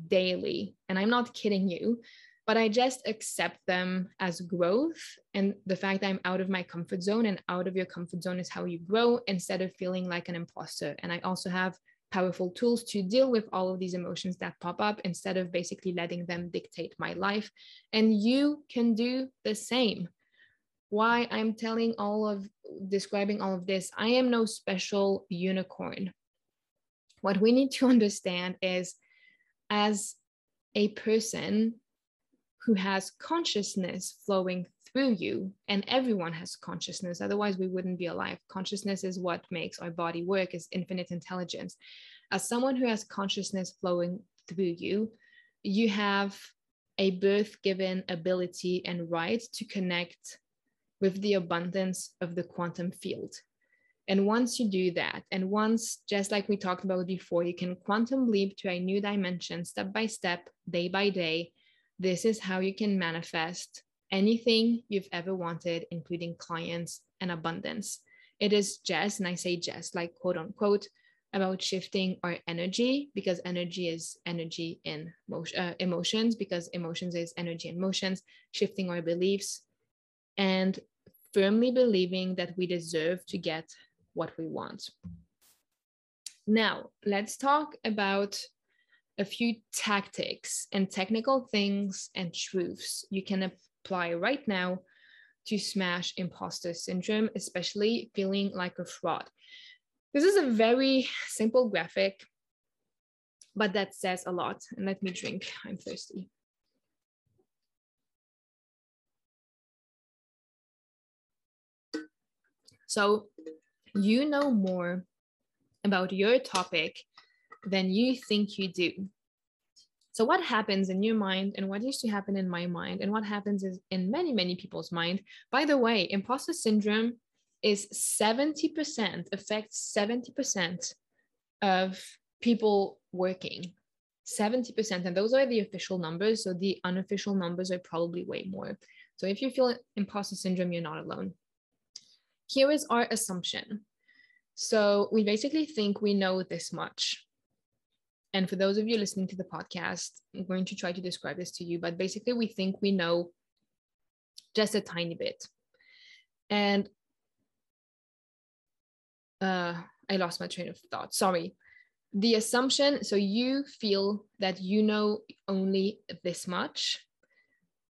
daily. And I'm not kidding you, but I just accept them as growth. And the fact that I'm out of my comfort zone and out of your comfort zone is how you grow instead of feeling like an imposter. And I also have powerful tools to deal with all of these emotions that pop up instead of basically letting them dictate my life. And you can do the same. Why I'm telling all of describing all of this, I am no special unicorn. What we need to understand is as a person who has consciousness flowing through you and everyone has consciousness otherwise we wouldn't be alive. Consciousness is what makes our body work is infinite intelligence. As someone who has consciousness flowing through you you have a birth given ability and right to connect with the abundance of the quantum field and once you do that, and once, just like we talked about before, you can quantum leap to a new dimension step by step, day by day, this is how you can manifest anything you've ever wanted, including clients and abundance. It is just, and I say just like quote unquote, about shifting our energy because energy is energy in motion, uh, emotions, because emotions is energy in motions, shifting our beliefs and firmly believing that we deserve to get what we want. Now, let's talk about a few tactics and technical things and truths you can apply right now to smash imposter syndrome, especially feeling like a fraud. This is a very simple graphic, but that says a lot. And let me drink, I'm thirsty. So, you know more about your topic than you think you do. So, what happens in your mind, and what used to happen in my mind, and what happens is in many, many people's mind. By the way, imposter syndrome is 70%, affects 70% of people working. 70%. And those are the official numbers. So, the unofficial numbers are probably way more. So, if you feel imposter syndrome, you're not alone. Here is our assumption. So, we basically think we know this much and for those of you listening to the podcast, I'm going to try to describe this to you, but basically, we think we know just a tiny bit. And uh, I lost my train of thought. Sorry. The assumption so you feel that you know only this much,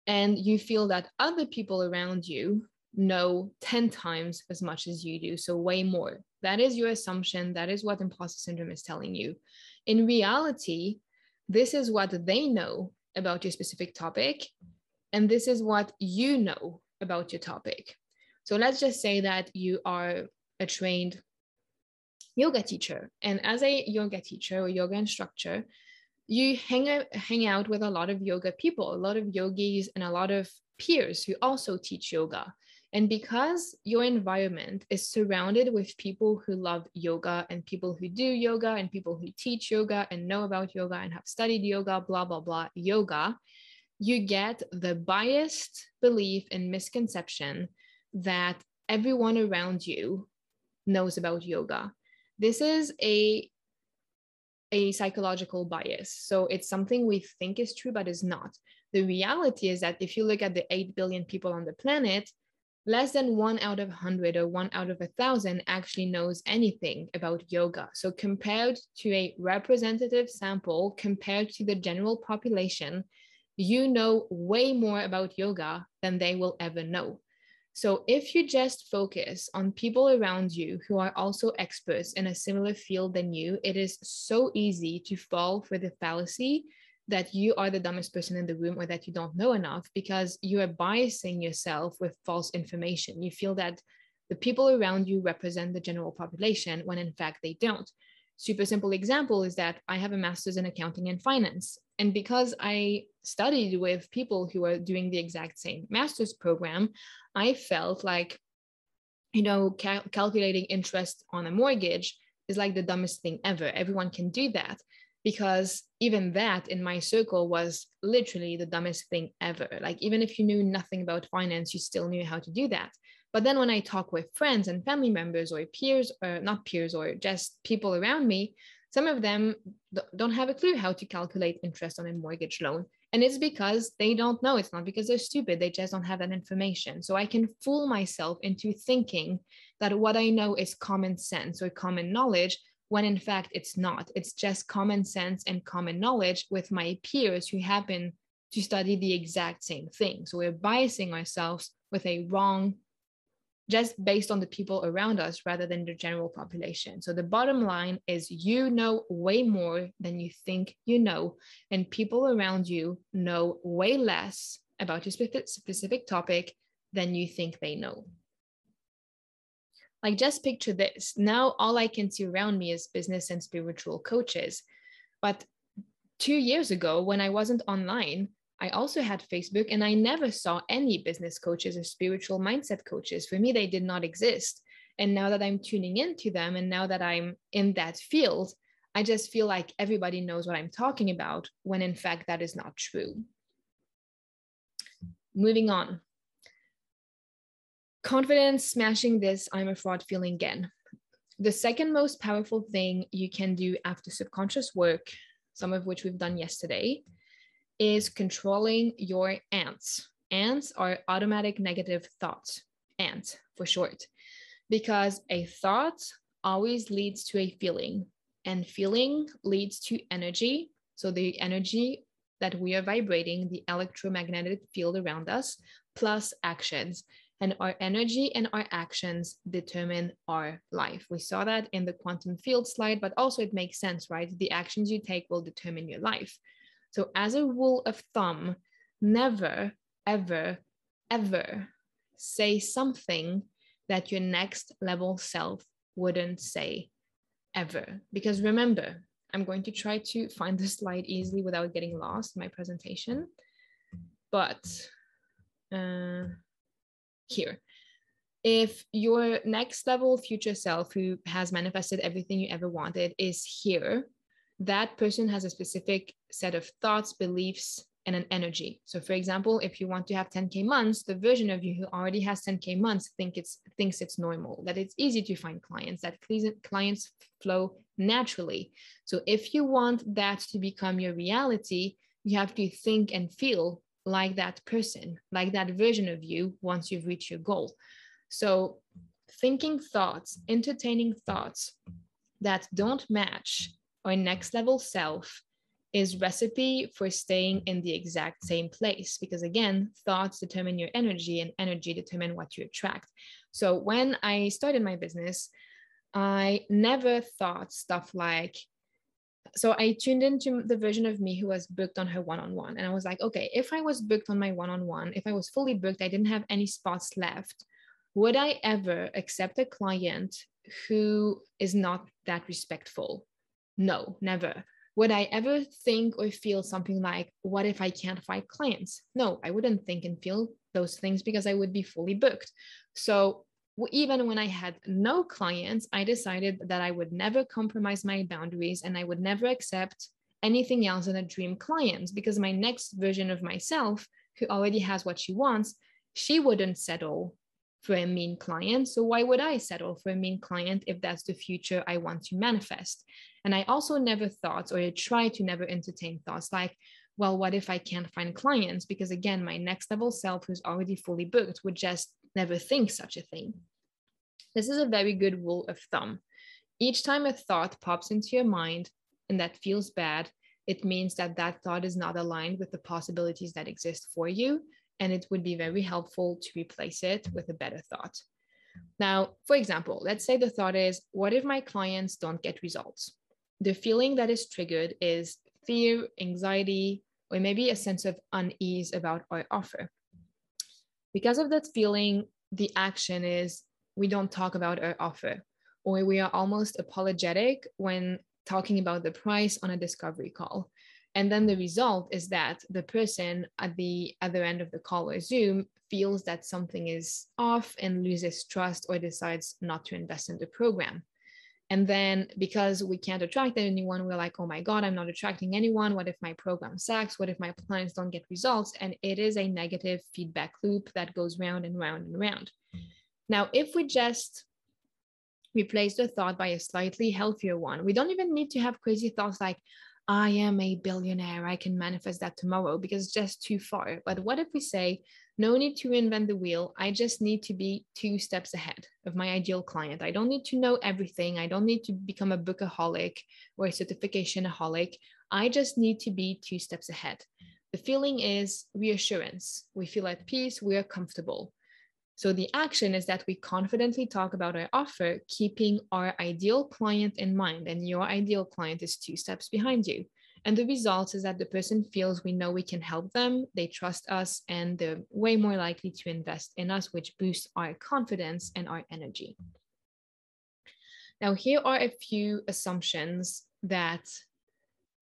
and you feel that other people around you know 10 times as much as you do, so way more. That is your assumption. That is what imposter syndrome is telling you. In reality, this is what they know about your specific topic, and this is what you know about your topic. So let's just say that you are a trained yoga teacher, and as a yoga teacher or yoga instructor, you hang out, hang out with a lot of yoga people, a lot of yogis, and a lot of peers who also teach yoga. And because your environment is surrounded with people who love yoga and people who do yoga and people who teach yoga and know about yoga and have studied yoga, blah, blah, blah, yoga, you get the biased belief and misconception that everyone around you knows about yoga. This is a a psychological bias. So it's something we think is true, but is not. The reality is that if you look at the 8 billion people on the planet, less than one out of 100 or one out of a thousand actually knows anything about yoga. So, compared to a representative sample, compared to the general population, you know way more about yoga than they will ever know. So, if you just focus on people around you who are also experts in a similar field than you, it is so easy to fall for the fallacy that you are the dumbest person in the room or that you don't know enough because you are biasing yourself with false information. You feel that the people around you represent the general population when in fact they don't. Super simple example is that I have a master's in accounting and finance. And because I studied with people who are doing the exact same master's program, I felt like, you know, cal- calculating interest on a mortgage is like the dumbest thing ever. Everyone can do that because even that in my circle was literally the dumbest thing ever. Like, even if you knew nothing about finance, you still knew how to do that. But then when I talk with friends and family members or peers, or not peers, or just people around me, some of them don't have a clue how to calculate interest on a mortgage loan. And it's because they don't know. It's not because they're stupid. They just don't have that information. So I can fool myself into thinking that what I know is common sense or common knowledge when in fact it's not. It's just common sense and common knowledge with my peers who happen to study the exact same thing. So we're biasing ourselves with a wrong, just based on the people around us rather than the general population. So the bottom line is you know way more than you think you know, and people around you know way less about your specific topic than you think they know. Like, just picture this. Now, all I can see around me is business and spiritual coaches. But two years ago, when I wasn't online, I also had Facebook and I never saw any business coaches or spiritual mindset coaches. For me, they did not exist. And now that I'm tuning into them and now that I'm in that field, I just feel like everybody knows what I'm talking about when in fact that is not true. Moving on. Confidence smashing this I'm a fraud feeling again. The second most powerful thing you can do after subconscious work, some of which we've done yesterday, is controlling your ants. Ants are automatic negative thoughts, ants for short. because a thought always leads to a feeling, and feeling leads to energy. So the energy that we are vibrating, the electromagnetic field around us, plus actions. And our energy and our actions determine our life. We saw that in the quantum field slide, but also it makes sense, right? The actions you take will determine your life. So, as a rule of thumb, never, ever, ever say something that your next level self wouldn't say ever. Because remember, I'm going to try to find the slide easily without getting lost in my presentation. But uh, here, if your next level future self who has manifested everything you ever wanted is here, that person has a specific set of thoughts, beliefs, and an energy. So for example, if you want to have 10k months, the version of you who already has 10k months think it's thinks it's normal, that it's easy to find clients, that clients flow naturally. So if you want that to become your reality, you have to think and feel like that person, like that version of you once you've reached your goal. So thinking thoughts, entertaining thoughts that don't match our next level self is recipe for staying in the exact same place because again thoughts determine your energy and energy determine what you attract so when i started my business i never thought stuff like so i tuned into the version of me who was booked on her one-on-one and i was like okay if i was booked on my one-on-one if i was fully booked i didn't have any spots left would i ever accept a client who is not that respectful no never would I ever think or feel something like, what if I can't find clients? No, I wouldn't think and feel those things because I would be fully booked. So even when I had no clients, I decided that I would never compromise my boundaries and I would never accept anything else than a dream client because my next version of myself, who already has what she wants, she wouldn't settle for a mean client. So why would I settle for a mean client if that's the future I want to manifest? And I also never thought, or I try to never entertain thoughts like, well, what if I can't find clients? Because again, my next level self who's already fully booked would just never think such a thing. This is a very good rule of thumb. Each time a thought pops into your mind and that feels bad, it means that that thought is not aligned with the possibilities that exist for you and it would be very helpful to replace it with a better thought. Now, for example, let's say the thought is, what if my clients don't get results? The feeling that is triggered is fear, anxiety, or maybe a sense of unease about our offer. Because of that feeling, the action is we don't talk about our offer, or we are almost apologetic when talking about the price on a discovery call. And then the result is that the person at the other end of the call or Zoom feels that something is off and loses trust or decides not to invest in the program. And then because we can't attract anyone, we're like, oh my God, I'm not attracting anyone. What if my program sucks? What if my clients don't get results? And it is a negative feedback loop that goes round and round and round. Mm. Now, if we just replace the thought by a slightly healthier one, we don't even need to have crazy thoughts like, I am a billionaire, I can manifest that tomorrow because it's just too far. But what if we say, no need to invent the wheel. I just need to be two steps ahead of my ideal client. I don't need to know everything. I don't need to become a bookaholic or a certificationaholic. I just need to be two steps ahead. The feeling is reassurance. We feel at peace, we are comfortable. So the action is that we confidently talk about our offer, keeping our ideal client in mind. And your ideal client is two steps behind you. And the result is that the person feels we know we can help them, they trust us, and they're way more likely to invest in us, which boosts our confidence and our energy. Now, here are a few assumptions that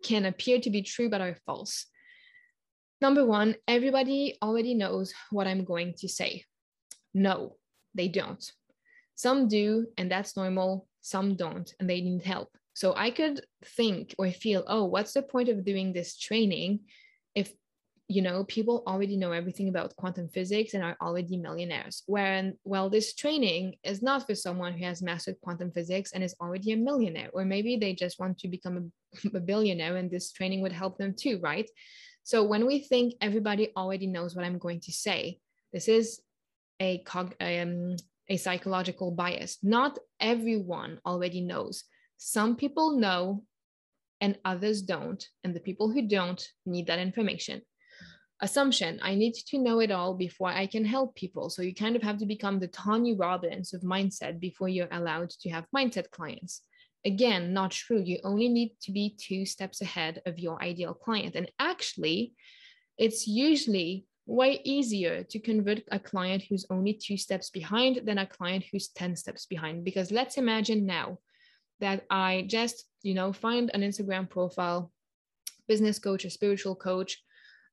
can appear to be true but are false. Number one, everybody already knows what I'm going to say. No, they don't. Some do, and that's normal. Some don't, and they need help. So I could think or feel, oh, what's the point of doing this training if you know people already know everything about quantum physics and are already millionaires when well this training is not for someone who has mastered quantum physics and is already a millionaire or maybe they just want to become a, a billionaire and this training would help them too right so when we think everybody already knows what i'm going to say this is a cog- um, a psychological bias. Not everyone already knows. Some people know and others don't. And the people who don't need that information. Assumption I need to know it all before I can help people. So you kind of have to become the Tony Robbins of mindset before you're allowed to have mindset clients. Again, not true. You only need to be two steps ahead of your ideal client. And actually, it's usually way easier to convert a client who's only two steps behind than a client who's 10 steps behind. Because let's imagine now that I just, you know, find an Instagram profile, business coach or spiritual coach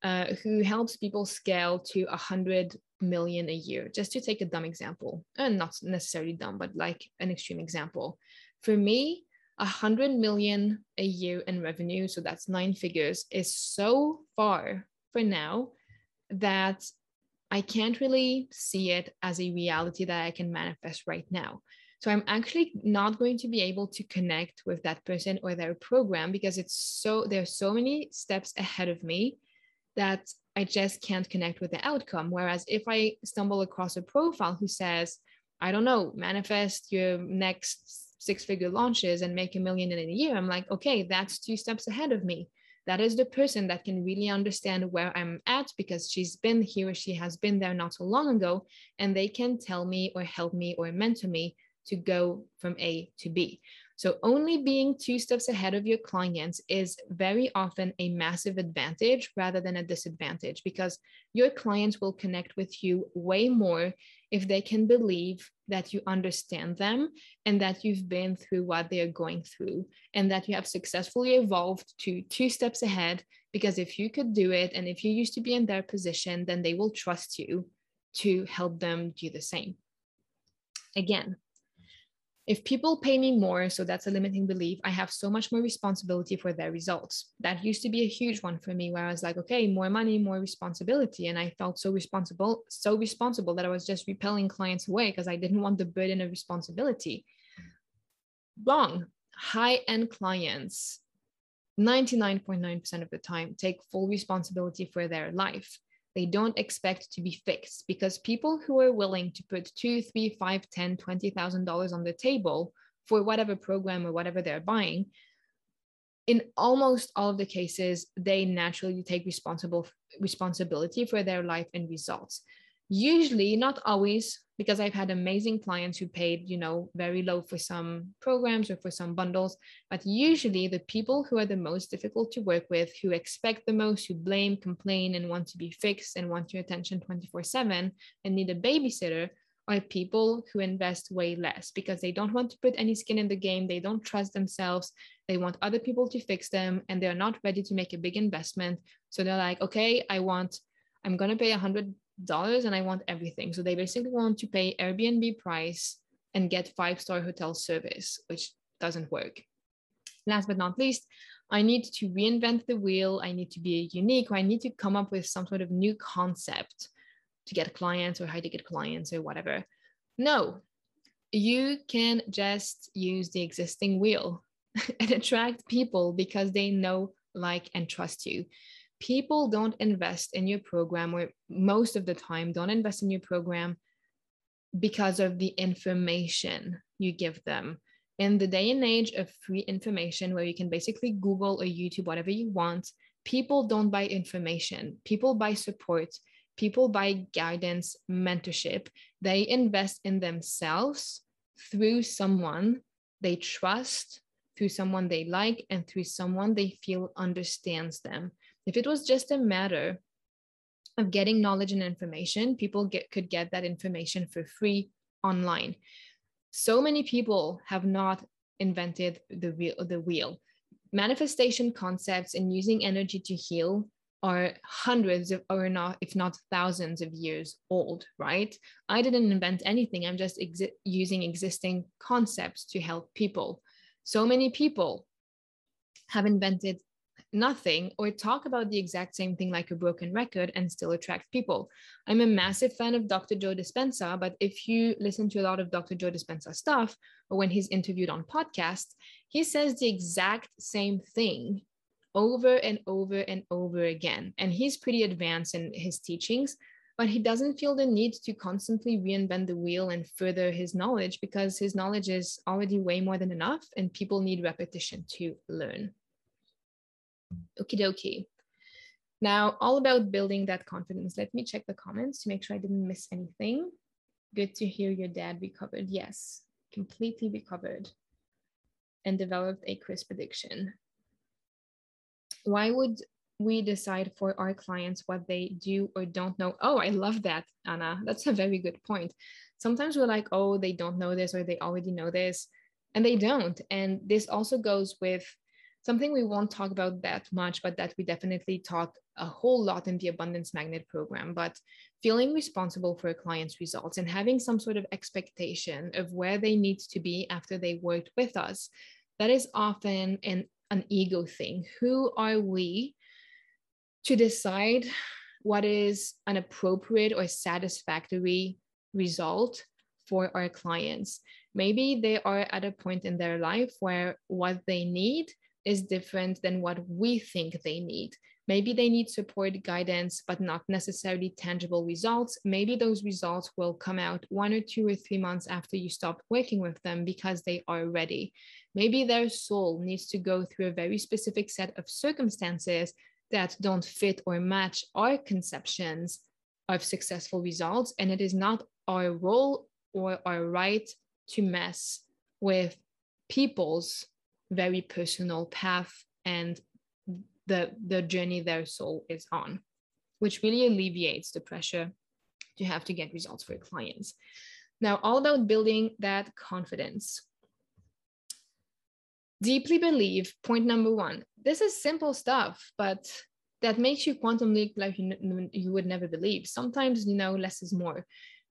uh, who helps people scale to a hundred million a year. Just to take a dumb example, and not necessarily dumb, but like an extreme example. For me, a hundred million a year in revenue, so that's nine figures, is so far for now that I can't really see it as a reality that I can manifest right now. So I'm actually not going to be able to connect with that person or their program because it's so there's so many steps ahead of me that I just can't connect with the outcome. Whereas if I stumble across a profile who says, I don't know, manifest your next six figure launches and make a million in a year, I'm like, okay, that's two steps ahead of me. That is the person that can really understand where I'm at because she's been here, or she has been there not so long ago, and they can tell me or help me or mentor me to go from A to B. So, only being two steps ahead of your clients is very often a massive advantage rather than a disadvantage because your clients will connect with you way more if they can believe that you understand them and that you've been through what they're going through and that you have successfully evolved to two steps ahead. Because if you could do it and if you used to be in their position, then they will trust you to help them do the same. Again, if people pay me more, so that's a limiting belief, I have so much more responsibility for their results. That used to be a huge one for me, where I was like, okay, more money, more responsibility. And I felt so responsible, so responsible that I was just repelling clients away because I didn't want the burden of responsibility. Wrong. High end clients, 99.9% of the time, take full responsibility for their life they don't expect to be fixed because people who are willing to put two, three, five, ten, twenty thousand dollars on the table for whatever program or whatever they're buying, in almost all of the cases, they naturally take responsible responsibility for their life and results usually not always because i've had amazing clients who paid you know very low for some programs or for some bundles. But usually the people who are the most difficult to work with who expect the most who blame complain and want to be fixed and want your attention 24 7 and need a babysitter are people who invest way less because they don't want to put any skin in the game. They don't trust themselves. They want other people to fix them and they're not ready to make a big investment. So they're like okay i want i'm going to pay a hundred dollars and I want everything. So they basically want to pay Airbnb price and get five star hotel service, which doesn't work. Last but not least, I need to reinvent the wheel. I need to be unique, or I need to come up with some sort of new concept to get clients or how to get clients or whatever. No, you can just use the existing wheel and attract people because they know, like, and trust you people don't invest in your program or most of the time don't invest in your program because of the information you give them. In the day and age of free information where you can basically google or youtube whatever you want people don't buy information. People buy support. People buy guidance mentorship. They invest in themselves through someone they trust through someone they like and through someone they feel understands them if it was just a matter of getting knowledge and information, people get, could get that information for free online. So many people have not invented the wheel, the wheel. Manifestation concepts and using energy to heal are hundreds of, or not, if not thousands of years old, right? I didn't invent anything. I'm just exi- using existing concepts to help people. So many people have invented nothing or talk about the exact same thing like a broken record and still attract people. I'm a massive fan of Dr. Joe Dispenza, but if you listen to a lot of Dr. Joe Dispenza stuff or when he's interviewed on podcasts, he says the exact same thing over and over and over again. And he's pretty advanced in his teachings. but he doesn't feel the need to constantly reinvent the wheel and further his knowledge because his knowledge is already way more than enough and people need repetition to learn. Okie dokie. Now, all about building that confidence. Let me check the comments to make sure I didn't miss anything. Good to hear your dad recovered. Yes, completely recovered and developed a crisp addiction. Why would we decide for our clients what they do or don't know? Oh, I love that, Anna. That's a very good point. Sometimes we're like, oh, they don't know this or they already know this, and they don't. And this also goes with something we won't talk about that much, but that we definitely talk a whole lot in the Abundance Magnet program. But feeling responsible for a client's results and having some sort of expectation of where they need to be after they worked with us, that is often an, an ego thing. Who are we to decide what is an appropriate or satisfactory result for our clients? Maybe they are at a point in their life where what they need is different than what we think they need. Maybe they need support, guidance, but not necessarily tangible results. Maybe those results will come out one or two or three months after you stop working with them because they are ready. Maybe their soul needs to go through a very specific set of circumstances that don't fit or match our conceptions of successful results. And it is not our role or our right to mess with people's very personal path and the, the journey their soul is on, which really alleviates the pressure to have to get results for clients. Now, all about building that confidence. Deeply believe, point number one, this is simple stuff, but that makes you quantum leap like you, you would never believe. Sometimes, you know, less is more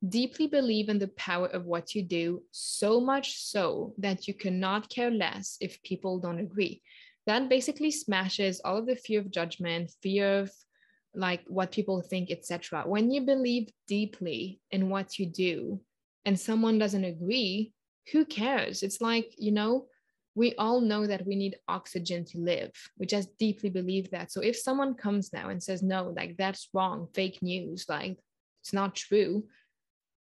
deeply believe in the power of what you do, so much so that you cannot care less if people don't agree. That basically smashes all of the fear of judgment, fear of like what people think, etc. When you believe deeply in what you do and someone doesn't agree, who cares? It's like, you know, we all know that we need oxygen to live. We just deeply believe that. So if someone comes now and says, no, like that's wrong, fake news, like it's not true,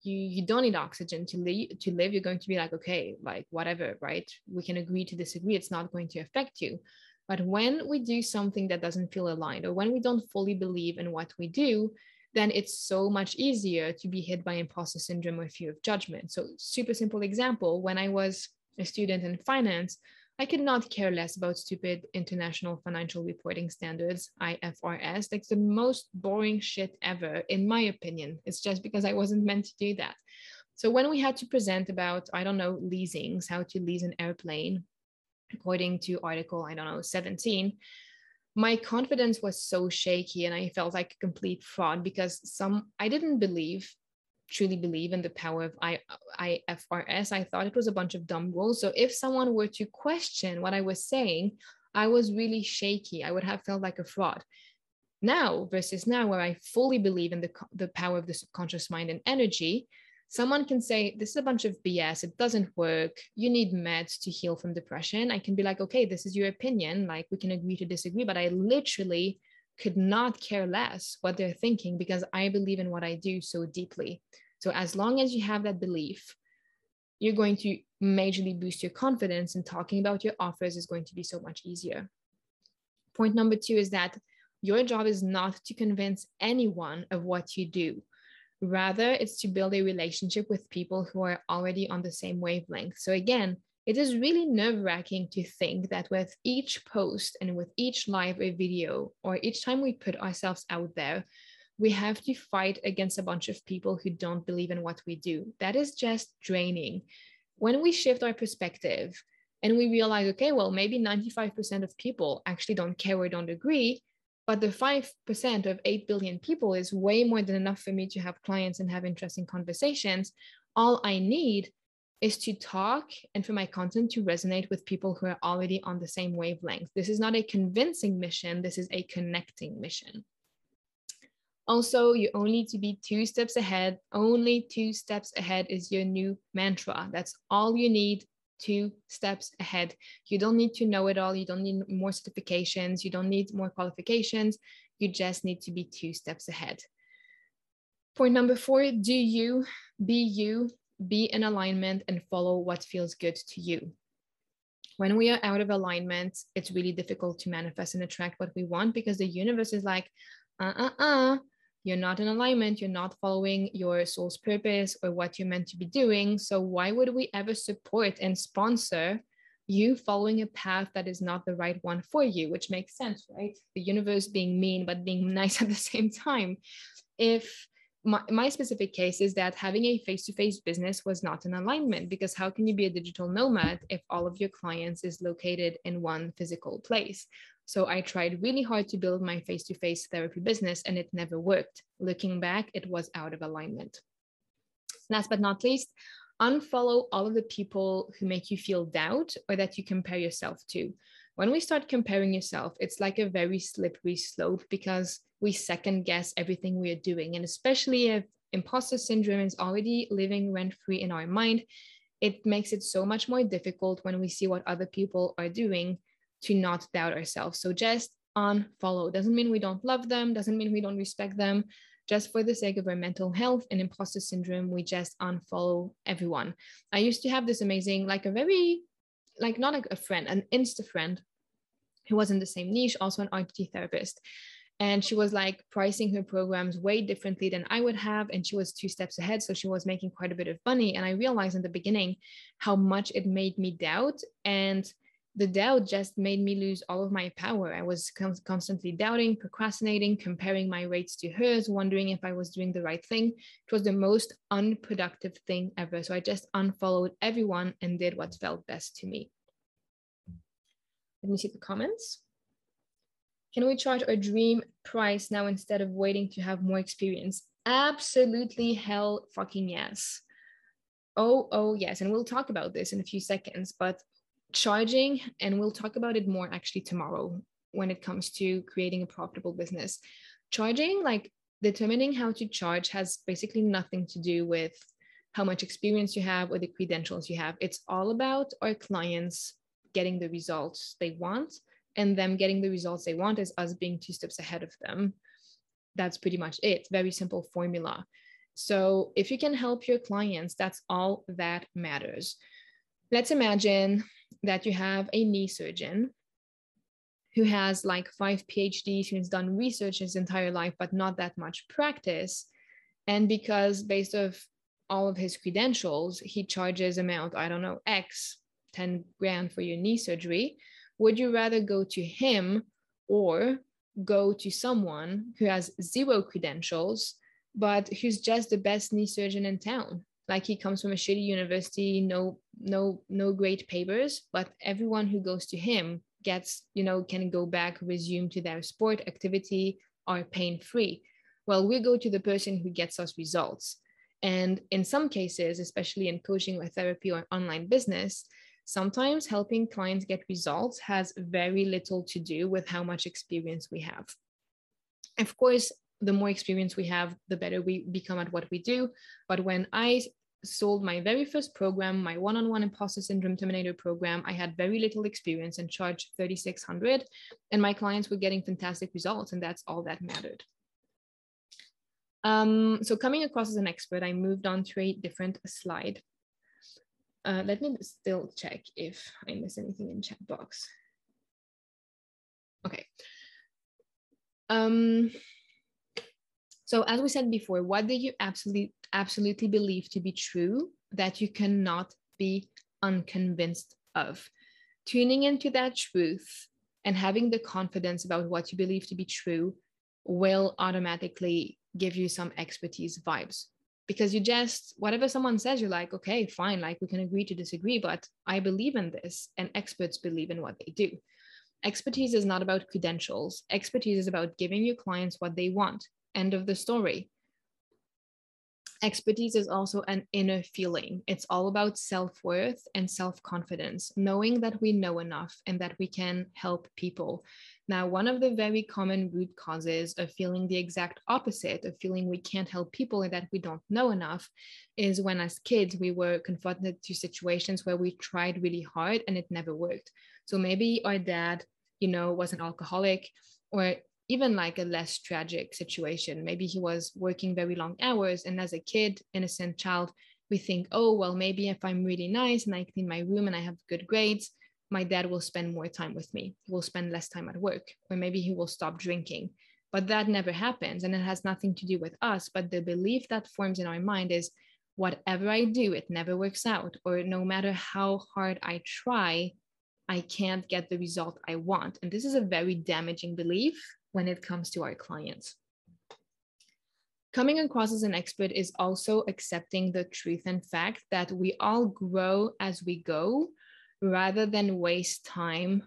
you you don't need oxygen to live to live. You're going to be like okay like whatever right? We can agree to disagree. It's not going to affect you. But when we do something that doesn't feel aligned or when we don't fully believe in what we do then it's so much easier to be hit by imposter syndrome or fear of judgment. So super simple example when i was a student in finance I could not care less about stupid international financial reporting standards, IFRS. That's the most boring shit ever, in my opinion. It's just because I wasn't meant to do that. So when we had to present about, I don't know, leasings, how to lease an airplane, according to article, I don't know, 17, my confidence was so shaky and I felt like a complete fraud because some I didn't believe truly believe in the power of I, IFRS. I thought it was a bunch of dumb rules. So if someone were to question what I was saying, I was really shaky. I would have felt like a fraud. Now versus now, where I fully believe in the, the power of the subconscious mind and energy, someone can say, This is a bunch of BS. It doesn't work. You need meds to heal from depression. I can be like, Okay, this is your opinion. Like, we can agree to disagree. But I literally could not care less what they're thinking because I believe in what I do so deeply. So as long as you have that belief, you're going to majorly boost your confidence and talking about your offers is going to be so much easier. Point number two is that your job is not to convince anyone of what you do. Rather, it's to build a relationship with people who are already on the same wavelength. So, again, it is really nerve wracking to think that with each post and with each live or video, or each time we put ourselves out there, we have to fight against a bunch of people who don't believe in what we do. That is just draining. When we shift our perspective and we realize, okay, well, maybe 95% of people actually don't care or don't agree, but the 5% of 8 billion people is way more than enough for me to have clients and have interesting conversations. All I need is to talk and for my content to resonate with people who are already on the same wavelength. This is not a convincing mission, this is a connecting mission. Also, you only need to be two steps ahead. Only two steps ahead is your new mantra. That's all you need two steps ahead. You don't need to know it all. You don't need more certifications. You don't need more qualifications. You just need to be two steps ahead. Point number four do you, be you, be in alignment, and follow what feels good to you. When we are out of alignment, it's really difficult to manifest and attract what we want because the universe is like, uh uh uh, you're not in alignment, you're not following your soul's purpose or what you're meant to be doing. So, why would we ever support and sponsor you following a path that is not the right one for you? Which makes sense, right? The universe being mean, but being nice at the same time. If my, my specific case is that having a face-to-face business was not in alignment because how can you be a digital nomad if all of your clients is located in one physical place? So i tried really hard to build my face-to-face therapy business and it never worked. Looking back it was out of alignment. Last but not least unfollow all of the people who make you feel doubt or that you compare yourself to. When we start comparing yourself it's like a very slippery slope because we second guess everything we are doing. And especially if imposter syndrome is already living rent free in our mind, it makes it so much more difficult when we see what other people are doing to not doubt ourselves. So just unfollow doesn't mean we don't love them, doesn't mean we don't respect them. Just for the sake of our mental health and imposter syndrome, we just unfollow everyone. I used to have this amazing, like a very, like not a, a friend, an Insta friend who was in the same niche, also an RTT therapist and she was like pricing her programs way differently than I would have. And she was two steps ahead. So she was making quite a bit of money. And I realized in the beginning how much it made me doubt. And the doubt just made me lose all of my power. I was constantly doubting, procrastinating, comparing my rates to hers, wondering if I was doing the right thing. It was the most unproductive thing ever. So I just unfollowed everyone and did what felt best to me. Let me see the comments. Can we charge our dream price now instead of waiting to have more experience? Absolutely hell fucking yes. Oh, oh, yes. And we'll talk about this in a few seconds, but charging, and we'll talk about it more actually tomorrow when it comes to creating a profitable business. Charging, like determining how to charge, has basically nothing to do with how much experience you have or the credentials you have. It's all about our clients getting the results they want and them getting the results they want is us being two steps ahead of them. That's pretty much it. Very simple formula. So if you can help your clients that's all that matters. Let's imagine that you have a knee surgeon who has like five phds who's done research his entire life but not that much practice. And because based of all of his credentials he charges amount i don't know x 10 grand for your knee surgery would you rather go to him or go to someone who has zero credentials, but who's just the best knee surgeon in town? Like he comes from a shitty university, no, no, no great papers, but everyone who goes to him gets, you know, can go back, resume to their sport activity, are pain free. Well, we go to the person who gets us results. And in some cases, especially in coaching or therapy or online business, Sometimes helping clients get results has very little to do with how much experience we have. Of course, the more experience we have, the better we become at what we do. But when I sold my very first program, my one-on-one imposter syndrome terminator program, I had very little experience and charged 3600 and my clients were getting fantastic results and that's all that mattered. Um, so coming across as an expert, I moved on to a different slide. Uh, let me still check if I miss anything in chat box. Okay. Um, so as we said before, what do you absolutely absolutely believe to be true that you cannot be unconvinced of? Tuning into that truth and having the confidence about what you believe to be true will automatically give you some expertise vibes because you just whatever someone says you're like okay fine like we can agree to disagree but i believe in this and experts believe in what they do expertise is not about credentials expertise is about giving your clients what they want end of the story Expertise is also an inner feeling. It's all about self worth and self confidence, knowing that we know enough and that we can help people. Now, one of the very common root causes of feeling the exact opposite, of feeling we can't help people and that we don't know enough, is when as kids we were confronted to situations where we tried really hard and it never worked. So maybe our dad, you know, was an alcoholic or even like a less tragic situation. Maybe he was working very long hours, and as a kid, innocent child, we think, oh, well, maybe if I'm really nice and I clean my room and I have good grades, my dad will spend more time with me. He will spend less time at work, or maybe he will stop drinking. But that never happens. And it has nothing to do with us. But the belief that forms in our mind is whatever I do, it never works out. Or no matter how hard I try, I can't get the result I want. And this is a very damaging belief when it comes to our clients. Coming across as an expert is also accepting the truth and fact that we all grow as we go rather than waste time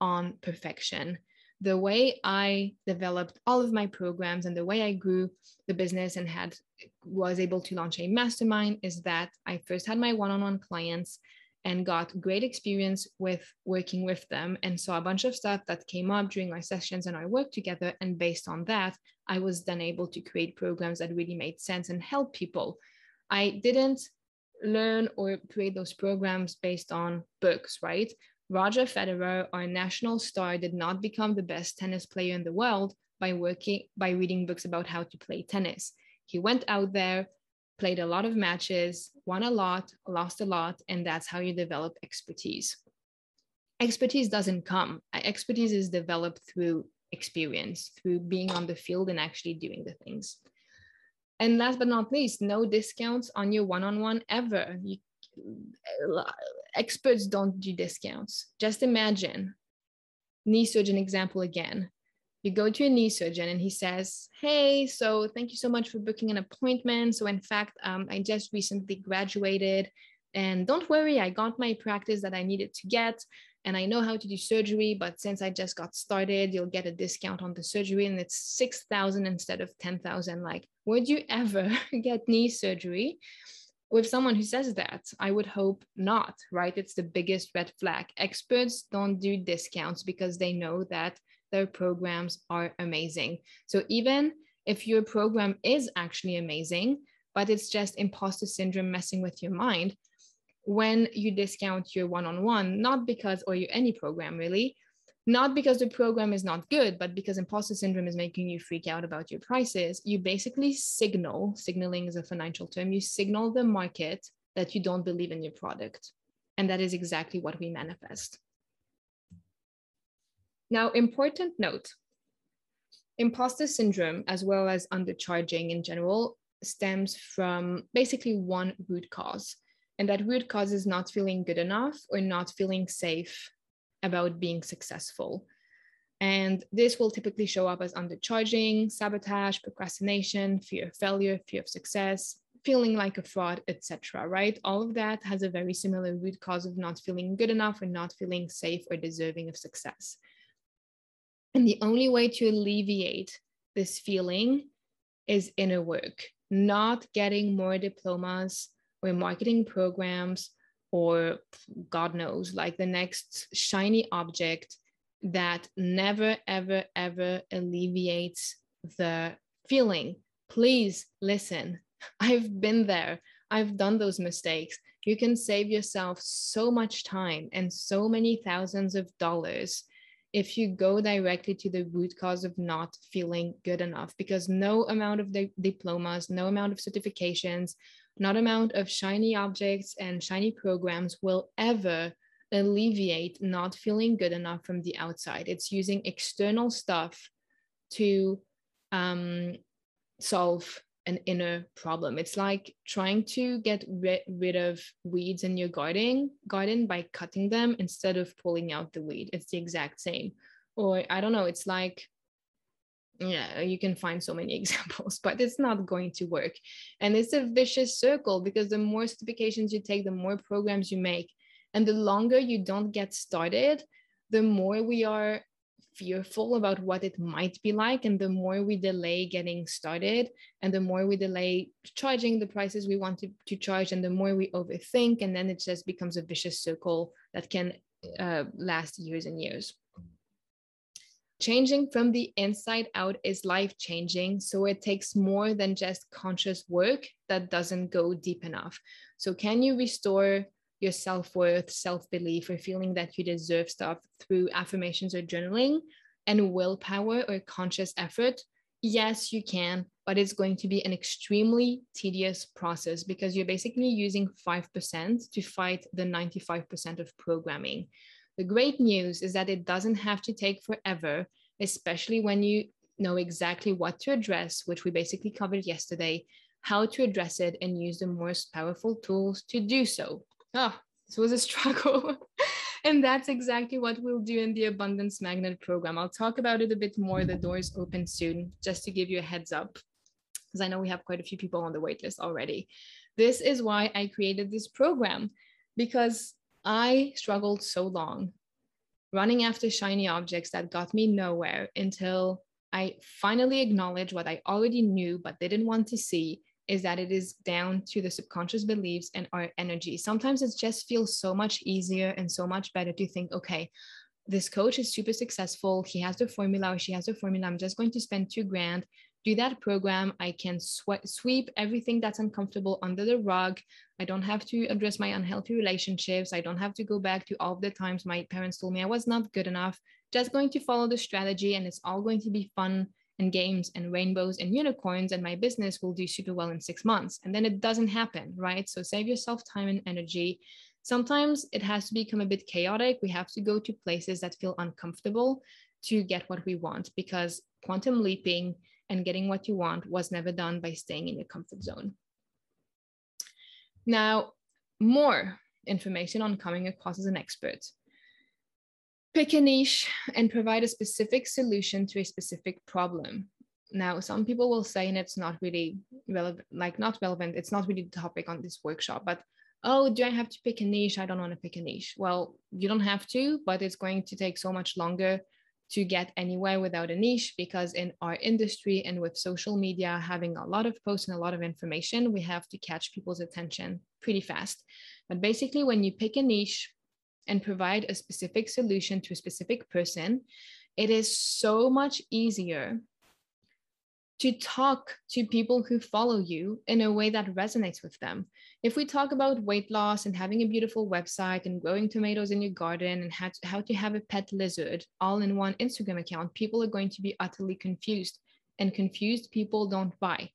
on perfection. The way I developed all of my programs and the way I grew the business and had was able to launch a mastermind is that I first had my one-on-one clients and got great experience with working with them and saw a bunch of stuff that came up during our sessions and our work together. And based on that, I was then able to create programs that really made sense and help people. I didn't learn or create those programs based on books, right? Roger Federer, our national star, did not become the best tennis player in the world by working by reading books about how to play tennis. He went out there, played a lot of matches, won a lot, lost a lot, and that's how you develop expertise. Expertise doesn't come, uh, expertise is developed through experience, through being on the field and actually doing the things. And last but not least, no discounts on your one on one ever. You, experts don't do discounts. Just imagine, knee surgeon example again you go to a knee surgeon and he says, Hey, so thank you so much for booking an appointment. So, in fact, um, I just recently graduated. And don't worry, I got my practice that I needed to get. And I know how to do surgery, but since I just got started, you'll get a discount on the surgery and it's 6,000 instead of 10,000. Like, would you ever get knee surgery? with someone who says that i would hope not right it's the biggest red flag experts don't do discounts because they know that their programs are amazing. So even if your program is actually amazing, but it's just imposter syndrome messing with your mind, when you discount your one-on-one, not because, or your any program really, not because the program is not good, but because imposter syndrome is making you freak out about your prices, you basically signal, signaling is a financial term, you signal the market that you don't believe in your product. And that is exactly what we manifest. Now, important note imposter syndrome, as well as undercharging in general, stems from basically one root cause. And that root cause is not feeling good enough or not feeling safe about being successful. And this will typically show up as undercharging, sabotage, procrastination, fear of failure, fear of success, feeling like a fraud, etc. Right? All of that has a very similar root cause of not feeling good enough or not feeling safe or deserving of success. And the only way to alleviate this feeling is inner work, not getting more diplomas marketing programs or God knows, like the next shiny object that never, ever, ever alleviates the feeling. Please listen. I've been there. I've done those mistakes. You can save yourself so much time and so many thousands of dollars if you go directly to the root cause of not feeling good enough because no amount of the diplomas no amount of certifications not amount of shiny objects and shiny programs will ever alleviate not feeling good enough from the outside it's using external stuff to um, solve an inner problem. It's like trying to get rid, rid of weeds in your garden garden by cutting them instead of pulling out the weed. It's the exact same. Or I don't know, it's like yeah, you can find so many examples, but it's not going to work. And it's a vicious circle because the more certifications you take, the more programs you make, and the longer you don't get started, the more we are fearful about what it might be like. And the more we delay getting started, and the more we delay charging the prices we want to, to charge, and the more we overthink, and then it just becomes a vicious circle that can uh, last years and years. Changing from the inside out is life changing. So it takes more than just conscious work that doesn't go deep enough. So, can you restore your self worth, self belief, or feeling that you deserve stuff through affirmations or journaling, and willpower or conscious effort? Yes, you can, but it's going to be an extremely tedious process because you're basically using 5% to fight the 95% of programming. The great news is that it doesn't have to take forever, especially when you know exactly what to address, which we basically covered yesterday, how to address it, and use the most powerful tools to do so. Oh, this was a struggle. and that's exactly what we'll do in the Abundance Magnet program. I'll talk about it a bit more. The doors open soon, just to give you a heads up, because I know we have quite a few people on the waitlist already. This is why I created this program, because I struggled so long running after shiny objects that got me nowhere until I finally acknowledged what I already knew but didn't want to see is that it is down to the subconscious beliefs and our energy. Sometimes it just feels so much easier and so much better to think, okay, this coach is super successful. He has the formula or she has the formula. I'm just going to spend two grand, do that program. I can sw- sweep everything that's uncomfortable under the rug. I don't have to address my unhealthy relationships. I don't have to go back to all the times my parents told me I was not good enough. Just going to follow the strategy and it's all going to be fun and games and rainbows and unicorns and my business will do super well in six months. And then it doesn't happen right? So save yourself time and energy. Sometimes it has to become a bit chaotic. We have to go to places that feel uncomfortable to get what we want because quantum leaping and getting what you want was never done by staying in your comfort zone now more information on coming across as an expert pick a niche and provide a specific solution to a specific problem. Now, some people will say, and it's not really relevant, like not relevant, it's not really the topic on this workshop, but oh, do I have to pick a niche? I don't want to pick a niche. Well, you don't have to, but it's going to take so much longer to get anywhere without a niche because in our industry and with social media having a lot of posts and a lot of information, we have to catch people's attention pretty fast. But basically, when you pick a niche, and provide a specific solution to a specific person, it is so much easier to talk to people who follow you in a way that resonates with them. If we talk about weight loss and having a beautiful website and growing tomatoes in your garden and how to, how to have a pet lizard all in one Instagram account, people are going to be utterly confused. And confused people don't buy.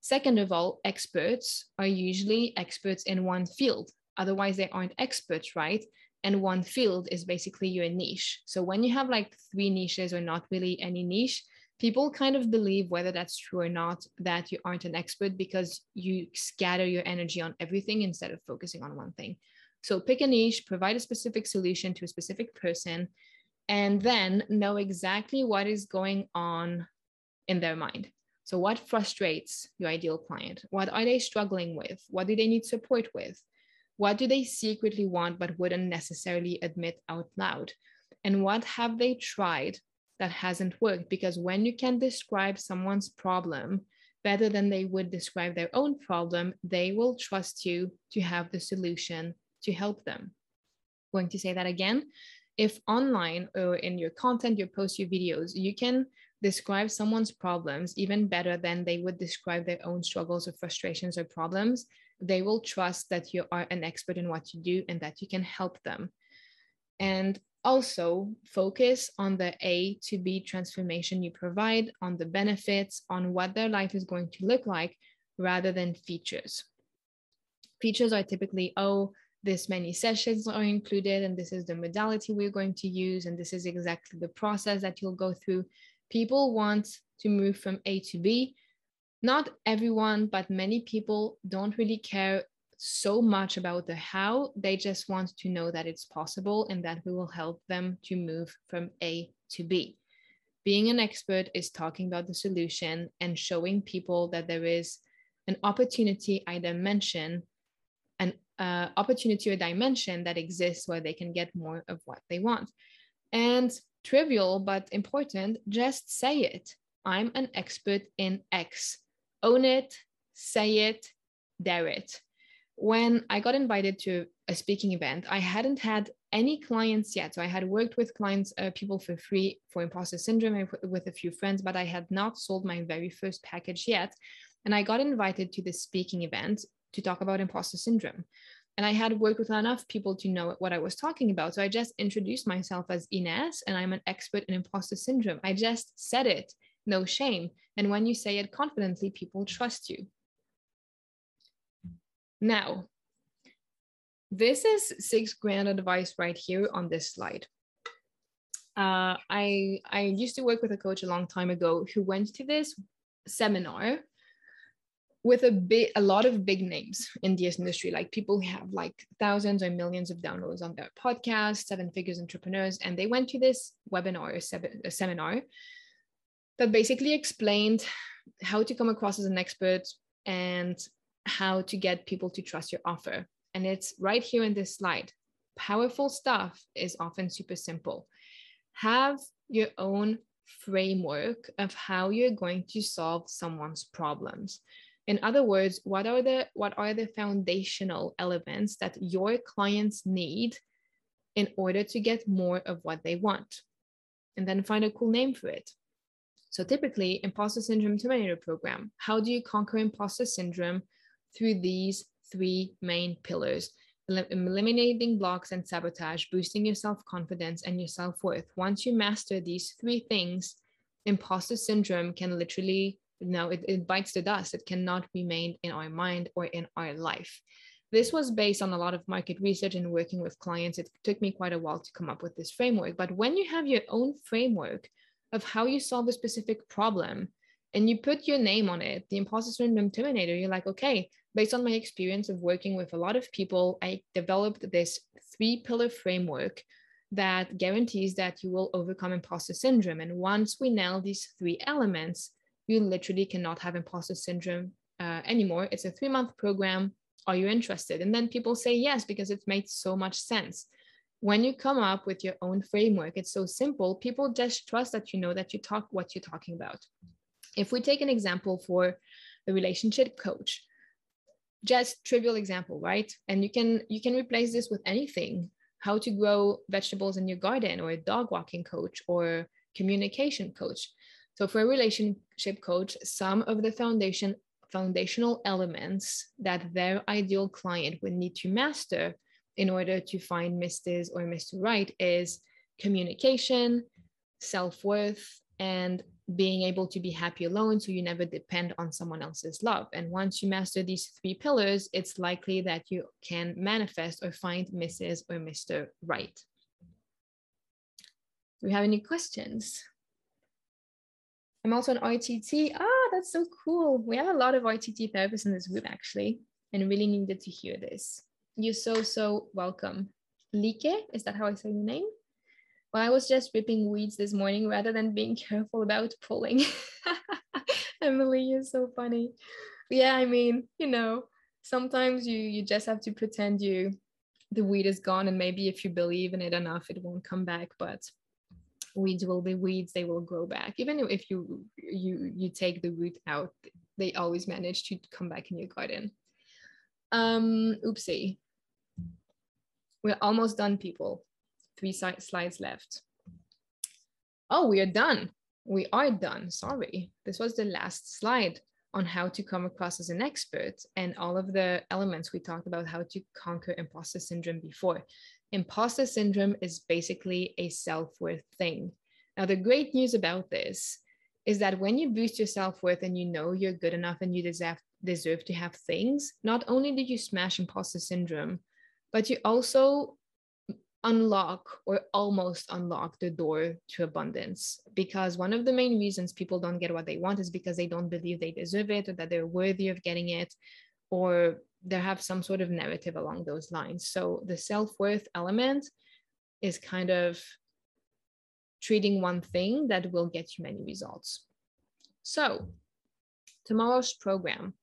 Second of all, experts are usually experts in one field. Otherwise, they aren't experts, right? and one field is basically your niche. So when you have like three niches or not really any niche, people kind of believe whether that's true or not that you aren't an expert because you scatter your energy on everything instead of focusing on one thing. So pick a niche, provide a specific solution to a specific person, and then know exactly what is going on in their mind. So, what frustrates your ideal client? What are they struggling with? What do they need support with? What do they secretly want but wouldn't necessarily admit out loud? And what have they tried that hasn't worked? Because when you can describe someone's problem better than they would describe their own problem, they will trust you to have the solution to help them. I'm going to say that again. If online or in your content, you post your videos, you can describe someone's problems even better than they would describe their own struggles or frustrations or problems, they will trust that you are an expert in what you do and that you can help them. And also focus on the A to B transformation you provide, on the benefits, on what their life is going to look like, rather than features. Features are typically, oh, this many sessions are included, and this is the modality we're going to use, and this is exactly the process that you'll go through. People want to move from A to B, not everyone, but many people don't really care so much about the how. They just want to know that it's possible and that we will help them to move from A to B. Being an expert is talking about the solution and showing people that there is an opportunity, a dimension, an uh, opportunity or dimension that exists where they can get more of what they want. And trivial but important, just say it. I'm an expert in X own it, say it, dare it. When I got invited to a speaking event, I hadn't had any clients yet. So I had worked with clients, uh, people for free for imposter syndrome with a few friends, but I had not sold my very first package yet. And I got invited to this speaking event to talk about imposter syndrome. and I had worked with enough people to know what I was talking about. So I just introduced myself as Ines and I'm an expert in imposter syndrome. I just said it, no shame. And when you say it confidently, people trust you. Now, this is six grand advice right here on this slide. Uh, I I used to work with a coach a long time ago who went to this seminar with a bit a lot of big names in this industry like people who have like thousands or millions of downloads on their podcast seven figures entrepreneurs and they went to this webinar or seminar that basically explained how to come across as an expert and how to get people to trust your offer. And it's right here in this slide. Powerful stuff is often super simple. Have your own framework of how you're going to solve someone's problems. In other words what are the what are the foundational elements that your clients need in order to get more of what they want? And then find a cool name for it. So typically imposter syndrome terminator program. How do you conquer imposter syndrome through these three main pillars eliminating blocks and sabotage, boosting your self confidence and your self worth. Once you master these three things, imposter syndrome can literally no, it, it bites the dust. It cannot remain in our mind or in our life. This was based on a lot of market research and working with clients. It took me quite a while to come up with this framework. But when you have your own framework of how you solve a specific problem and you put your name on it, the imposter syndrome terminator, you're like, okay, based on my experience of working with a lot of people, I developed this three pillar framework that guarantees that you will overcome imposter syndrome. And once we nail these three elements, you literally cannot have imposter syndrome uh, anymore. It's a three month program. Are you interested? And then people say yes because it made so much sense. When you come up with your own framework, it's so simple. People just trust that you know that you talk what you're talking about. If we take an example for a relationship coach, just trivial example, right? And you can you can replace this with anything. How to grow vegetables in your garden, or a dog walking coach, or communication coach so for a relationship coach, some of the foundation foundational elements that their ideal client would need to master in order to find Mrs. or Mr. Right is communication, self-worth, and being able to be happy alone so you never depend on someone else's love. And once you master these three pillars, it's likely that you can manifest or find Mrs. or Mr. Right. Do we have any questions? I'm also an RTT. Ah, that's so cool. We have a lot of RTT therapists in this group actually, and really needed to hear this. You're so, so welcome. Like, is that how I say your name? Well, I was just ripping weeds this morning rather than being careful about pulling. Emily, you're so funny. Yeah, I mean, you know, sometimes you you just have to pretend you the weed is gone and maybe if you believe in it enough it won't come back but weeds will be weeds they will grow back even if you you you take the root out they always manage to come back in your garden um oopsie we're almost done people three slides left. Oh we are done. We are done. Sorry. This was the last slide on how to come across as an expert and all of the elements we talked about how to conquer imposter syndrome before. Imposter syndrome is basically a self worth thing. Now, the great news about this is that when you boost your self worth and you know you're good enough and you deserve, deserve to have things, not only do you smash imposter syndrome, but you also unlock or almost unlock the door to abundance. Because one of the main reasons people don't get what they want is because they don't believe they deserve it or that they're worthy of getting it or they have some sort of narrative along those lines. So the self worth element is kind of treating one thing that will get you many results. So, tomorrow's program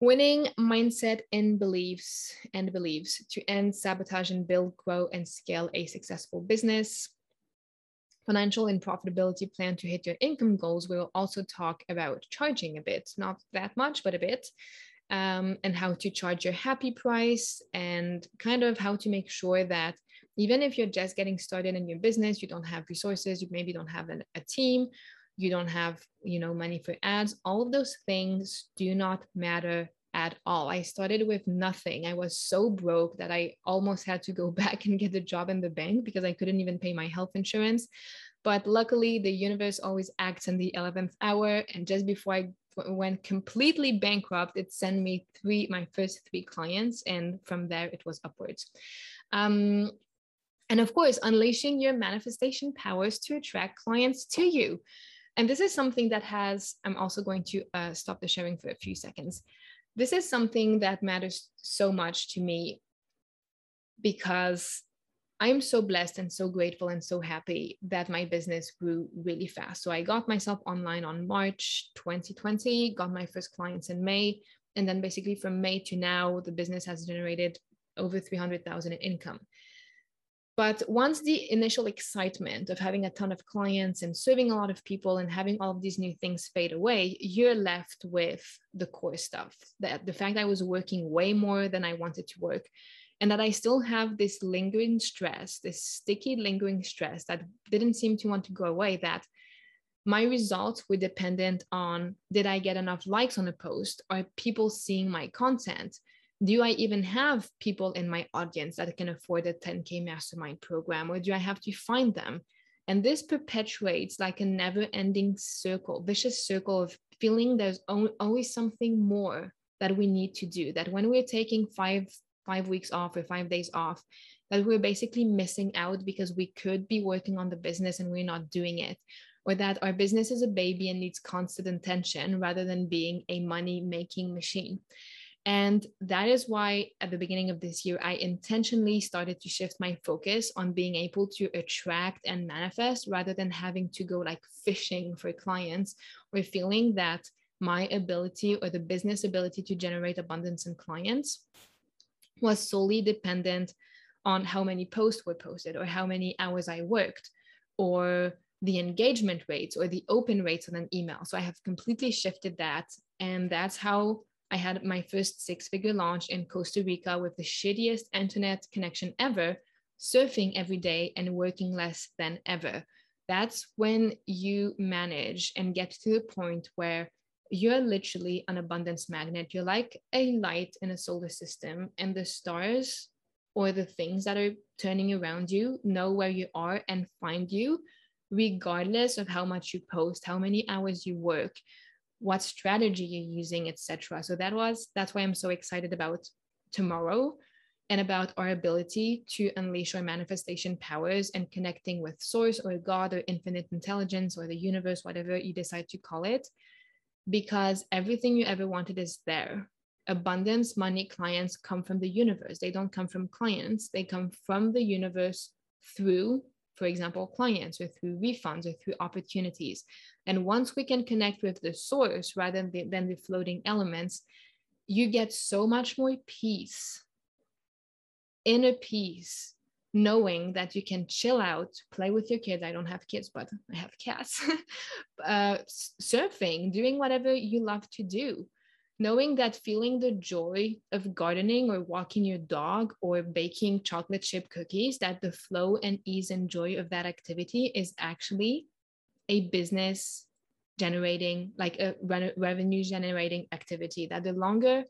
winning mindset and beliefs and beliefs to end sabotage and build, grow, and scale a successful business. Financial and profitability plan to hit your income goals. We will also talk about charging a bit, not that much, but a bit um, and how to charge your happy price and kind of how to make sure that even if you're just getting started in your business you don't have resources you maybe don't have an, a team you don't have you know money for ads all of those things do not matter at all. I started with nothing. I was so broke that I almost had to go back and get a job in the bank because I couldn't even pay my health insurance. But luckily, the universe always acts in the 11th hour. And just before I went completely bankrupt, it sent me three, my first three clients. And from there, it was upwards. Um, and of course, unleashing your manifestation powers to attract clients to you. And this is something that has, I'm also going to uh, stop the sharing for a few seconds. This is something that matters so much to me because I'm so blessed and so grateful and so happy that my business grew really fast. So I got myself online on March 2020, got my first clients in May. And then basically from May to now, the business has generated over 300,000 in income. But once the initial excitement of having a ton of clients and serving a lot of people and having all of these new things fade away, you're left with the core stuff. That the fact I was working way more than I wanted to work, and that I still have this lingering stress, this sticky lingering stress that didn't seem to want to go away. That my results were dependent on did I get enough likes on a post? Are people seeing my content? Do I even have people in my audience that can afford a 10K mastermind program, or do I have to find them? And this perpetuates like a never ending circle, vicious circle of feeling there's always something more that we need to do. That when we're taking five, five weeks off or five days off, that we're basically missing out because we could be working on the business and we're not doing it. Or that our business is a baby and needs constant attention rather than being a money making machine. And that is why at the beginning of this year, I intentionally started to shift my focus on being able to attract and manifest rather than having to go like fishing for clients or feeling that my ability or the business ability to generate abundance in clients was solely dependent on how many posts were posted or how many hours I worked or the engagement rates or the open rates on an email. So I have completely shifted that. And that's how I had my first six figure launch in Costa Rica with the shittiest internet connection ever, surfing every day and working less than ever. That's when you manage and get to the point where you're literally an abundance magnet. You're like a light in a solar system, and the stars or the things that are turning around you know where you are and find you, regardless of how much you post, how many hours you work, what strategy you're using, etc. So that was that's why I'm so excited about tomorrow and about our ability to unleash our manifestation powers and connecting with source or God or infinite intelligence or the universe, whatever you decide to call it, because everything you ever wanted is there. Abundance, money, clients come from the universe. They don't come from clients, they come from the universe through for example, clients or through refunds or through opportunities. And once we can connect with the source rather than the, than the floating elements, you get so much more peace, inner peace, knowing that you can chill out, play with your kids. I don't have kids, but I have cats. uh, surfing, doing whatever you love to do knowing that feeling the joy of gardening or walking your dog or baking chocolate chip cookies, that the flow and ease and joy of that activity is actually a business generating, like a revenue generating activity, that the longer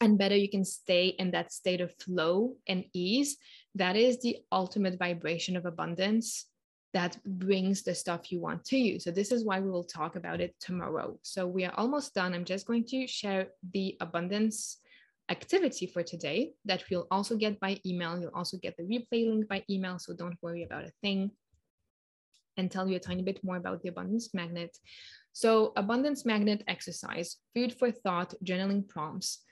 and better you can stay in that state of flow and ease, that is the ultimate vibration of abundance that brings the stuff you want to you. So this is why we will talk about it tomorrow. So we are almost done. I'm just going to share the abundance activity for today that you'll also get by email. You'll also get the replay link by email. So don't worry about a thing and tell you a tiny bit more about the abundance magnet. So abundance magnet exercise, food for thought, journaling prompts.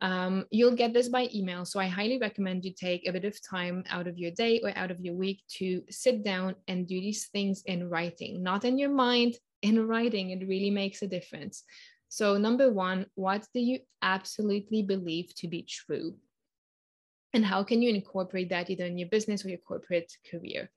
Um, you'll get this by email. So I highly recommend you take a bit of time out of your day or out of your week to sit down and do these things in writing, not in your mind, in writing. It really makes a difference. So, number one, what do you absolutely believe to be true? And how can you incorporate that either in your business or your corporate career?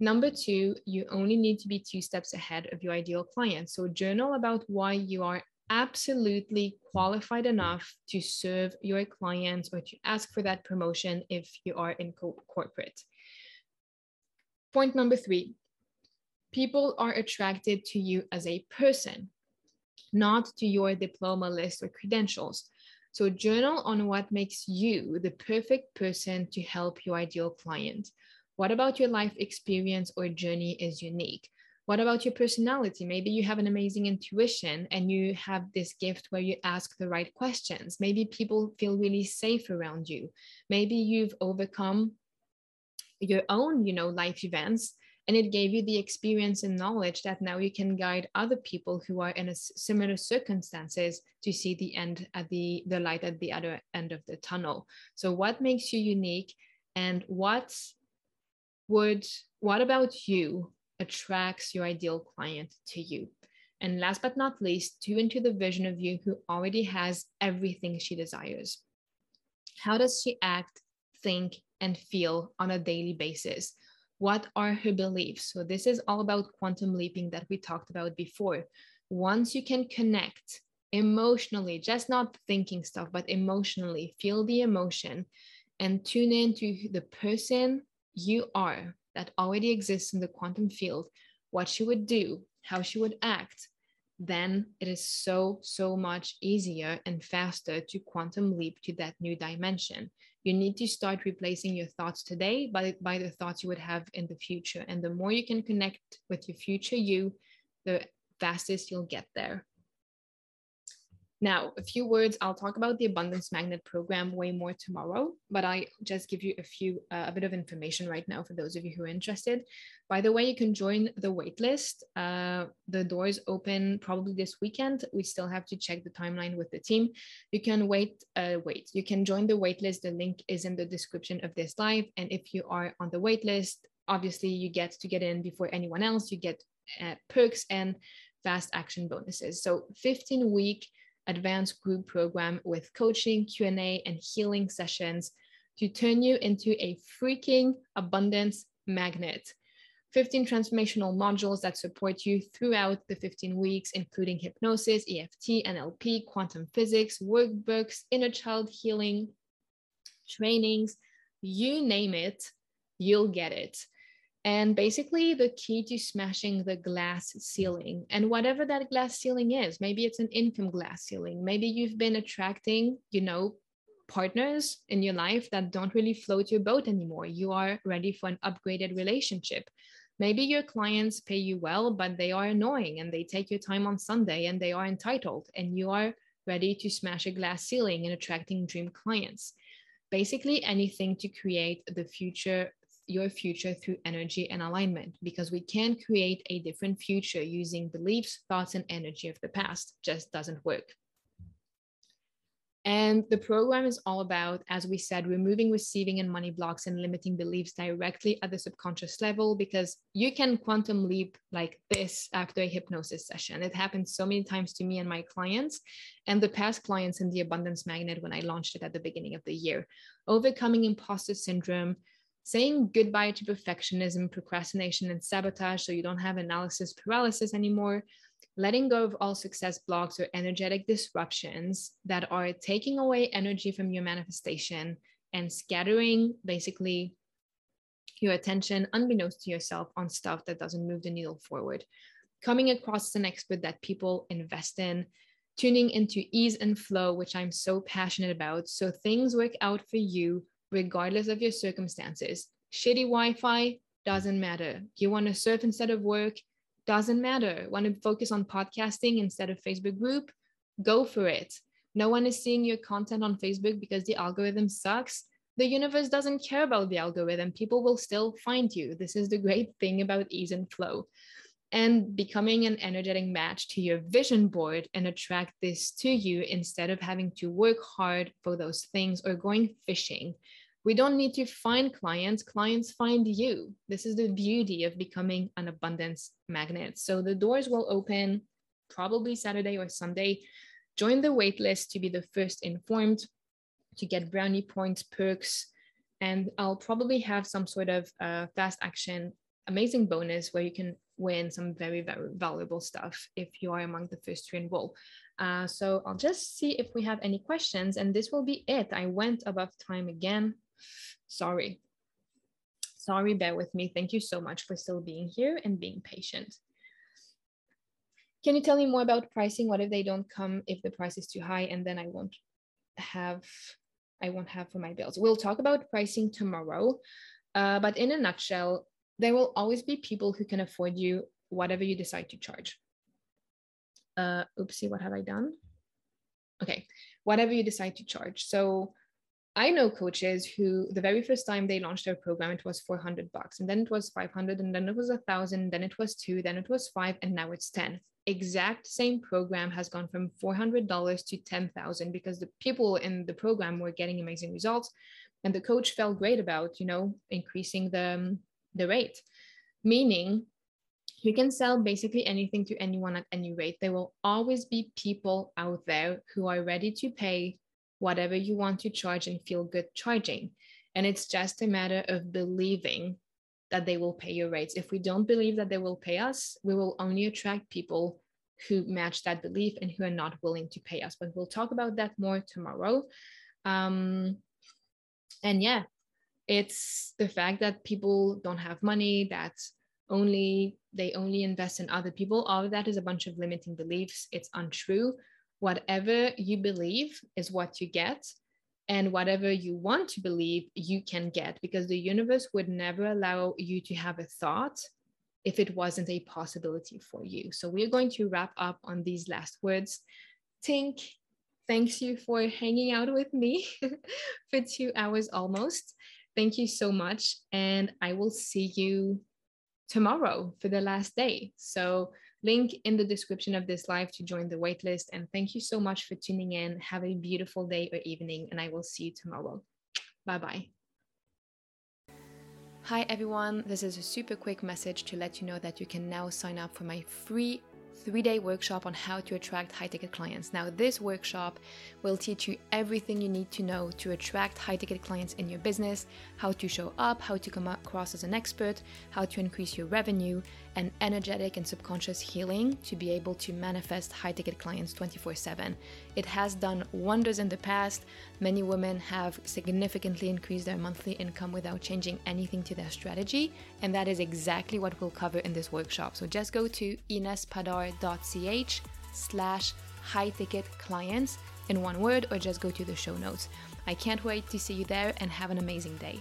Number two, you only need to be two steps ahead of your ideal client. So, journal about why you are absolutely qualified enough to serve your clients or to ask for that promotion if you are in co- corporate. Point number three people are attracted to you as a person. not to your diploma list or credentials. So, journal on what makes you the perfect person to help your ideal client. What about your life experience or journey is unique? What about your personality? Maybe you have an amazing intuition and you have this gift where you ask the right questions. Maybe people feel really safe around you. Maybe you've overcome your own, you know, life events and it gave you the experience and knowledge that now you can guide other people who are in a similar circumstances to see the end at the the light at the other end of the tunnel so what makes you unique and what would what about you attracts your ideal client to you and last but not least tune into the vision of you who already has everything she desires how does she act think and feel on a daily basis what are her beliefs? So, this is all about quantum leaping that we talked about before. Once you can connect emotionally, just not thinking stuff, but emotionally, feel the emotion and tune into the person you are that already exists in the quantum field, what she would do, how she would act, then it is so, so much easier and faster to quantum leap to that new dimension. You need to start replacing your thoughts today by, by the thoughts you would have in the future. And the more you can connect with your future you, the fastest you'll get there. Now, a few words, I'll talk about the Abundance Magnet program way more tomorrow, but I just give you a few, uh, a bit of information right now for those of you who are interested. By the way, you can join the waitlist. Uh, the doors open probably this weekend. We still have to check the timeline with the team. You can wait, uh, wait, you can join the waitlist. The link is in the description of this live. And if you are on the waitlist, obviously you get to get in before anyone else. You get uh, perks and fast action bonuses. So 15 week advanced group program with coaching, Q&A, and healing sessions to turn you into a freaking abundance magnet. 15 transformational modules that support you throughout the 15 weeks, including hypnosis, EFT, NLP, quantum physics, workbooks, inner child healing, trainings, you name it, you'll get it and basically the key to smashing the glass ceiling and whatever that glass ceiling is maybe it's an income glass ceiling. Maybe you've been attracting you know partners in your life that don't really float your boat anymore. You are ready for an upgraded relationship. Maybe your clients pay you well but they are annoying and they take your time on sunday and they are entitled and you are ready to smash a glass ceiling and attracting dream clients. Basically anything to create the future your future through energy and alignment because we can create a different future using beliefs, thoughts, and energy of the past. Just doesn't work. And the program is all about, as we said, removing receiving and money blocks and limiting beliefs directly at the subconscious level because you can quantum leap like this after a hypnosis session. It happened so many times to me and my clients and the past clients in the Abundance Magnet when I launched it at the beginning of the year. Overcoming imposter syndrome, saying goodbye to perfectionism, procrastination, and sabotage so you don't have analysis paralysis anymore, letting go of all success blocks or energetic disruptions that are taking away energy from your manifestation and scattering basically your attention unbeknownst to yourself on stuff that doesn't move the needle forward. Coming across as an expert that people invest in, tuning into ease and flow, which I'm so passionate about. So things work out for you regardless of your circumstances. Shitty Wi Fi doesn't matter. You want to surf instead of work? Doesn't matter. Want to focus on podcasting instead of Facebook group? Go for it. No one is seeing your content on Facebook because the algorithm sucks. The universe doesn't care about the algorithm. People will still find you. This is the great thing about ease and flow. And becoming an energetic match to your vision board and attract this to you instead of having to work hard for those things or going fishing we don't need to find clients, clients find you. This is the beauty of becoming an abundance magnet. So the doors will open probably Saturday or Sunday. Join the waitlist to be the first informed, to get brownie points, perks, and I'll probably have some sort of uh, fast action amazing bonus where you can win some very, very valuable stuff if you are among the first to enroll. Uh, so I'll just see if we have any questions, and this will be it. I went above time again. Sorry. Sorry, bear with me. Thank you so much for still being here and being patient. can you tell me more about pricing? What if they don't come if the price is too high and then I won't have I won't have for my bills? We'll talk about pricing tomorrow. Uh, but in a nutshell, there will always be people who can afford you whatever you decide to charge. Uh, oopsie, what have I done? Okay, whatever you decide to charge. So I know coaches who the very first time they launched their program, it was 400 bucks, and then it was 500, and then it was a thousand, then it was two, then it was five, and now it's 10. Exact same program has gone from $400 to 10,000 because the people in the program were getting amazing results, and the coach felt great about, you know, increasing the the rate, meaning you can sell basically anything to anyone at any rate. There will always be people out there who are ready to pay whatever you want to charge and feel good charging. And it's just a matter of believing that they will pay your rates. If we don't believe that they will pay us, we will only attract people who match that belief and who are not willing to pay us. But we'll talk about that more tomorrow. Um, and yeah, it's the fact that people don't have money, that only they only invest in other people. All of that is a bunch of limiting beliefs. It's untrue whatever you believe is what you get and whatever you want to believe you can get because the universe would never allow you to have a thought if it wasn't a possibility for you. So we're going to wrap up on these last words. Tink thanks you for hanging out with me for two hours almost. Thank you so much and i will see you tomorrow for the last day. So link in the description of this live to join the waitlist. And thank you so much for tuning in. Have a beautiful day or evening, and I will see you tomorrow. Bye bye. Hi everyone, this is a super quick message to let you know that you can now sign up for my free three day workshop on how to attract high ticket clients. Now, this workshop will teach you everything you need to know to attract high ticket clients in your business, how to show up, how to come across as an expert, how to increase your revenue, and energetic and subconscious healing to be able to manifest high ticket clients 24 7. It has done wonders in the past. Many women have significantly increased their monthly income without changing anything to their strategy, and that is exactly what we'll cover in this workshop. So just go to inespadar.ch slash high ticket clients in one word or just go to the show notes. I can't wait to see you there and have an amazing day.